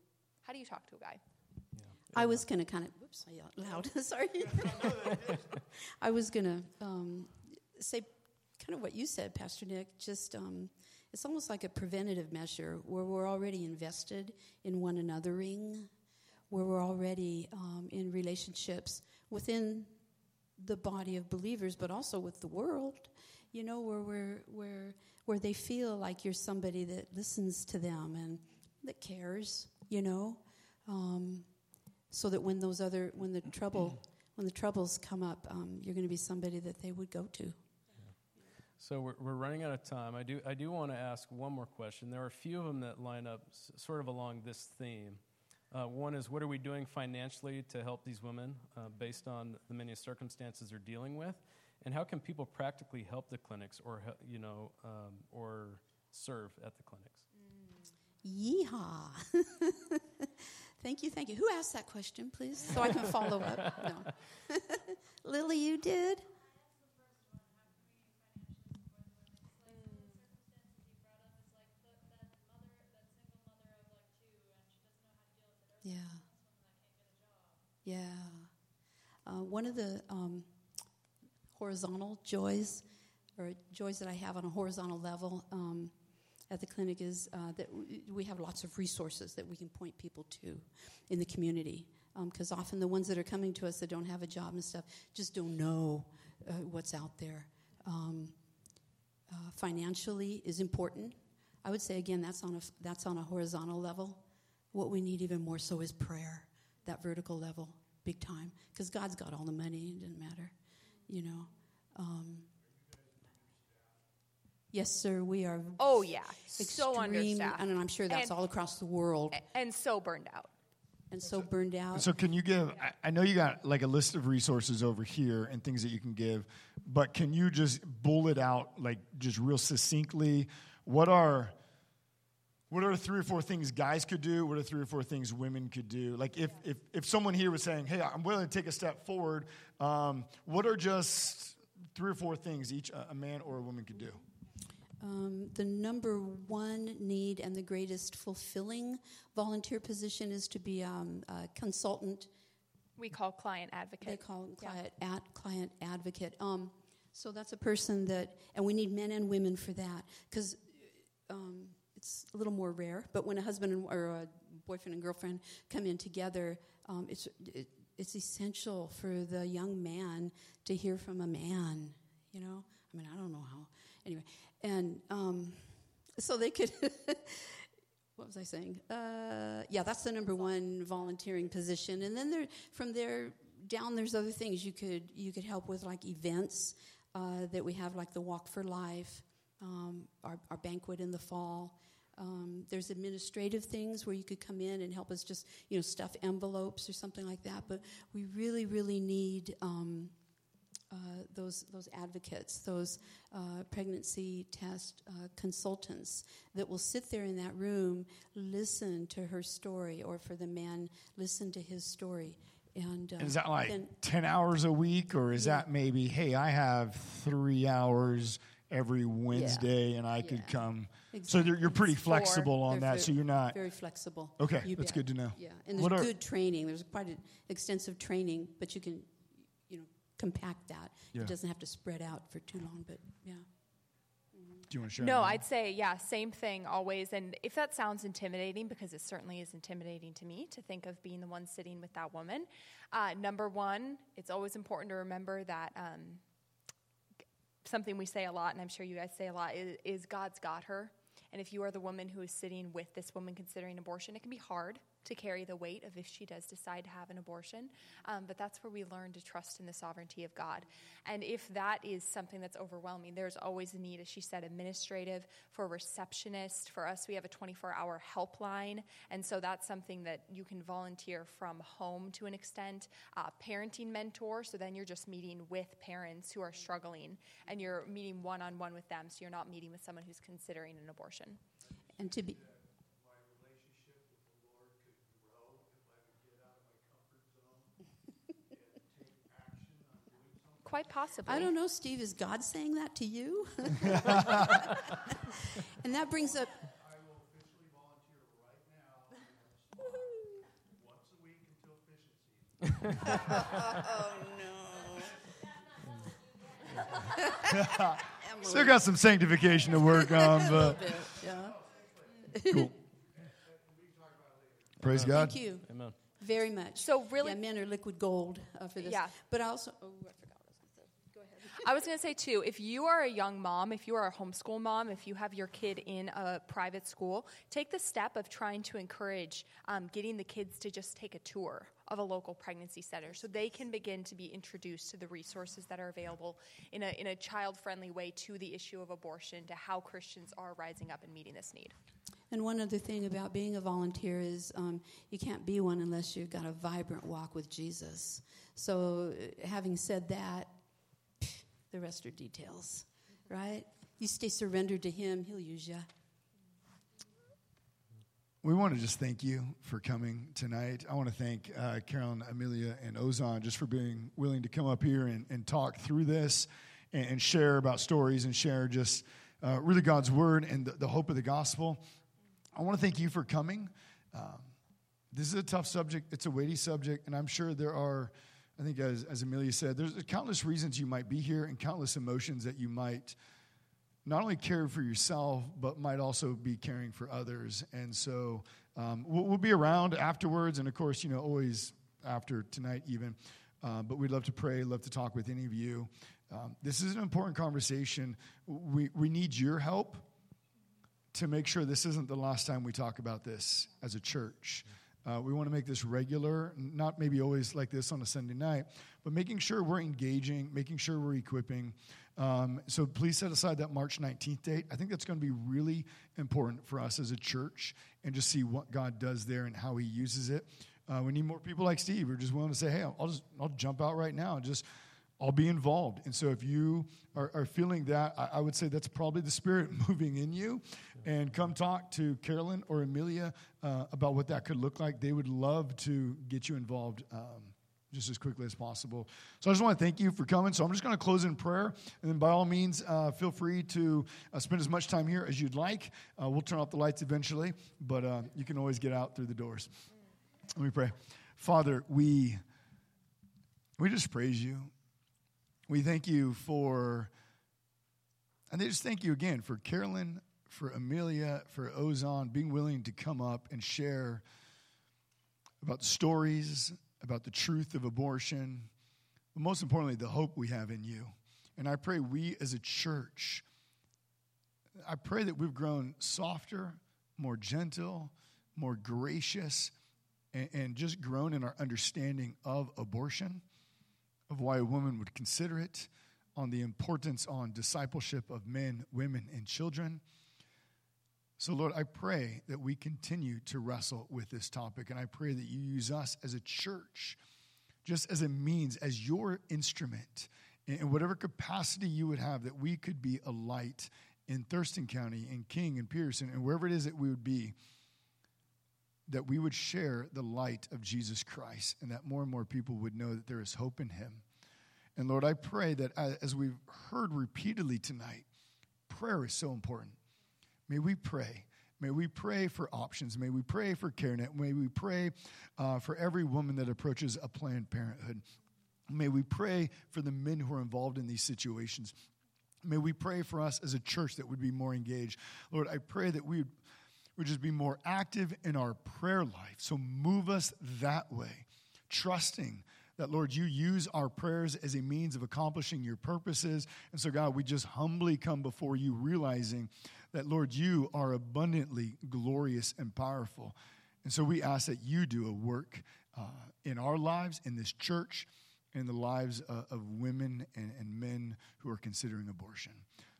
how do you talk to a guy? I was going to kind of, whoops, I yelled loud, sorry. I was going to um, say kind of what you said, Pastor Nick, just um, it's almost like a preventative measure where we're already invested in one anothering, where we're already um, in relationships within the body of believers, but also with the world, you know, where, we're, where, where they feel like you're somebody that listens to them and that cares, you know. Um, so that when those other when the trouble when the troubles come up um, you're going to be somebody that they would go to So we're, we're running out of time. I do, I do want to ask one more question. There are a few of them that line up s- sort of along this theme. Uh, one is, what are we doing financially to help these women uh, based on the many circumstances they're dealing with? And how can people practically help the clinics or, you know, um, or serve at the clinics? Yeehaw. Thank you thank you. Who asked that question please? So i can follow up. No. Lily you did? Yeah. Yeah. Uh, one of the um, horizontal joys or joys that i have on a horizontal level um, at the clinic is uh, that we have lots of resources that we can point people to in the community. Because often the ones that are coming to us that don't have a job and stuff just don't know uh, what's out there. Um, uh, financially is important. I would say again that's on a that's on a horizontal level. What we need even more so is prayer, that vertical level, big time. Because God's got all the money; it doesn't matter, you know. Um, Yes, sir. We are. Oh yeah, extreme, so understaffed, and I'm sure that's and, all across the world, and so burned out. And so burned out. So, can you give? I know you got like a list of resources over here and things that you can give, but can you just bullet out, like, just real succinctly, what are what are three or four things guys could do? What are three or four things women could do? Like, if if if someone here was saying, "Hey, I'm willing to take a step forward," um, what are just three or four things each a man or a woman could do? Um, the number one need and the greatest fulfilling volunteer position is to be um, a consultant. We call client advocate. They call client yeah. at client advocate. Um, so that's a person that, and we need men and women for that because um, it's a little more rare. But when a husband and, or a boyfriend and girlfriend come in together, um, it's it, it's essential for the young man to hear from a man. You know, I mean, I don't know how. Anyway, and um, so they could. what was I saying? Uh, yeah, that's the number one volunteering position, and then there, from there down, there's other things you could you could help with, like events uh, that we have, like the Walk for Life, um, our, our banquet in the fall. Um, there's administrative things where you could come in and help us just, you know, stuff envelopes or something like that. But we really, really need um, uh, those those advocates, those uh, pregnancy test uh, consultants that will sit there in that room, listen to her story, or for the man, listen to his story. And, uh, is that like then, 10 hours a week, or is yeah. that maybe, hey, I have three hours every Wednesday yeah. and I yeah. could come? Exactly. So you're pretty flexible on that, so you're not. Very flexible. Okay, you that's bet. good to know. Yeah, and there's good training. There's quite an extensive training, but you can compact that. Yeah. It doesn't have to spread out for too long, but yeah. Do you want to share? No, I'd say, yeah, same thing always. And if that sounds intimidating, because it certainly is intimidating to me to think of being the one sitting with that woman, uh, number one, it's always important to remember that um, something we say a lot, and I'm sure you guys say a lot, is, is God's got her. And if you are the woman who is sitting with this woman considering abortion, it can be hard to carry the weight of if she does decide to have an abortion. Um, but that's where we learn to trust in the sovereignty of God. And if that is something that's overwhelming, there's always a need, as she said, administrative, for a receptionist. For us, we have a 24 hour helpline. And so that's something that you can volunteer from home to an extent. Uh, parenting mentor, so then you're just meeting with parents who are struggling and you're meeting one on one with them. So you're not meeting with someone who's considering an abortion. And to be quite possibly. I don't know, Steve. Is God saying that to you? and that brings up. I will officially volunteer right now once a week until fishing season. oh no. Still got some sanctification to work on, but bit, yeah. cool. Praise God. Thank you. Amen. Very much. So really, yeah, men are liquid gold uh, for this. Yeah. But also, oh, I was going to say too, if you are a young mom, if you are a homeschool mom, if you have your kid in a private school, take the step of trying to encourage um, getting the kids to just take a tour of a local pregnancy center so they can begin to be introduced to the resources that are available in a, in a child friendly way to the issue of abortion, to how Christians are rising up and meeting this need. And one other thing about being a volunteer is um, you can't be one unless you've got a vibrant walk with Jesus. So, having said that, the rest are details, right? You stay surrendered to Him, He'll use you. We want to just thank you for coming tonight. I want to thank uh, Carolyn, Amelia, and Ozan just for being willing to come up here and, and talk through this and, and, share about stories and share just uh, really God's word and the, the, hope of the gospel. I want to thank you for coming. Um, this is a tough subject, it's a weighty subject, and I'm sure there are I think, as, as Amelia said, there's countless reasons you might be here and countless emotions that you might not only care for yourself, but might also be caring for others. And so um, we'll, we'll, be around afterwards, and of course, you know, always after tonight, even. Uh, but we'd love to pray, love to talk with any of you. Um, this is an important conversation. We, we need your help to make sure this isn't the last time we talk about this as a church. Uh, we want to make this regular, not maybe always like this on a Sunday night, but making sure we're engaging, making sure we're equipping. Um, so please set aside that March 19th date. I think that's going to be really important for us as a church and just see what God does there and how He uses it. Uh, we need more people like Steve who are just willing to say, "Hey, I'll just I'll jump out right now and just I'll be involved." And so, if you are, are feeling that, I, I, would say that's probably the Spirit moving in you. And come talk to Carolyn or Amelia uh, about what that could look like. They would love to get you involved. Um, just as quickly as possible. So I just want to thank you for coming. So I'm just going to close in prayer, and then by all means, uh, feel free to uh, spend as much time here as you'd like. Uh, we'll turn off the lights eventually, but uh, you can always get out through the doors. Let me pray. Father, we we just praise you. We thank you for, and they just thank you again for Carolyn, for Amelia, for Ozan being willing to come up and share about stories, about the truth of abortion, but most importantly, the hope we have in you. And I pray we as a church, I pray that we've grown softer, more gentle, more gracious, and, and just grown in our understanding of abortion, of why a woman would consider it, on the importance on discipleship of men, women, and children. So, Lord, I pray that we continue to wrestle with this topic, and I pray that you use us as a church, just as a means, as your instrument, in whatever capacity you would have, that we could be a light in Thurston County, in King, and Pearson, and wherever it is that we would be that we would share the light of Jesus Christ and that more and more people would know that there is hope in him. And Lord, I pray that as we've heard repeatedly tonight, prayer is so important. May we pray. May we pray for options. May we pray for CareNet. May we pray uh, for every woman that approaches a Planned Parenthood. May we pray for the men who are involved in these situations. May we pray for us as a church that would be more engaged. Lord, I pray that we would would just be more active in our prayer life. So move us that way, trusting that, Lord, you use our prayers as a means of accomplishing your purposes. And so, God, we just humbly come before you, realizing that, Lord, you are abundantly glorious and powerful. And so we ask that you do a work uh, in our lives, in this church, in the lives uh, of women and, and men who are considering abortion.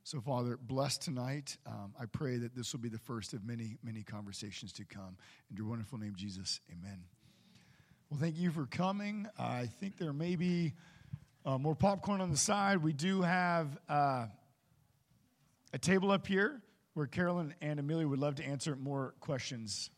So, Father, bless tonight. Um, I pray that this will be the first of many, many conversations to come. In your wonderful name, Jesus, amen. Well, thank you for coming. I think there may be uh, more popcorn on the side. We do have uh, a table up here where Carolyn and Amelia would love to answer more questions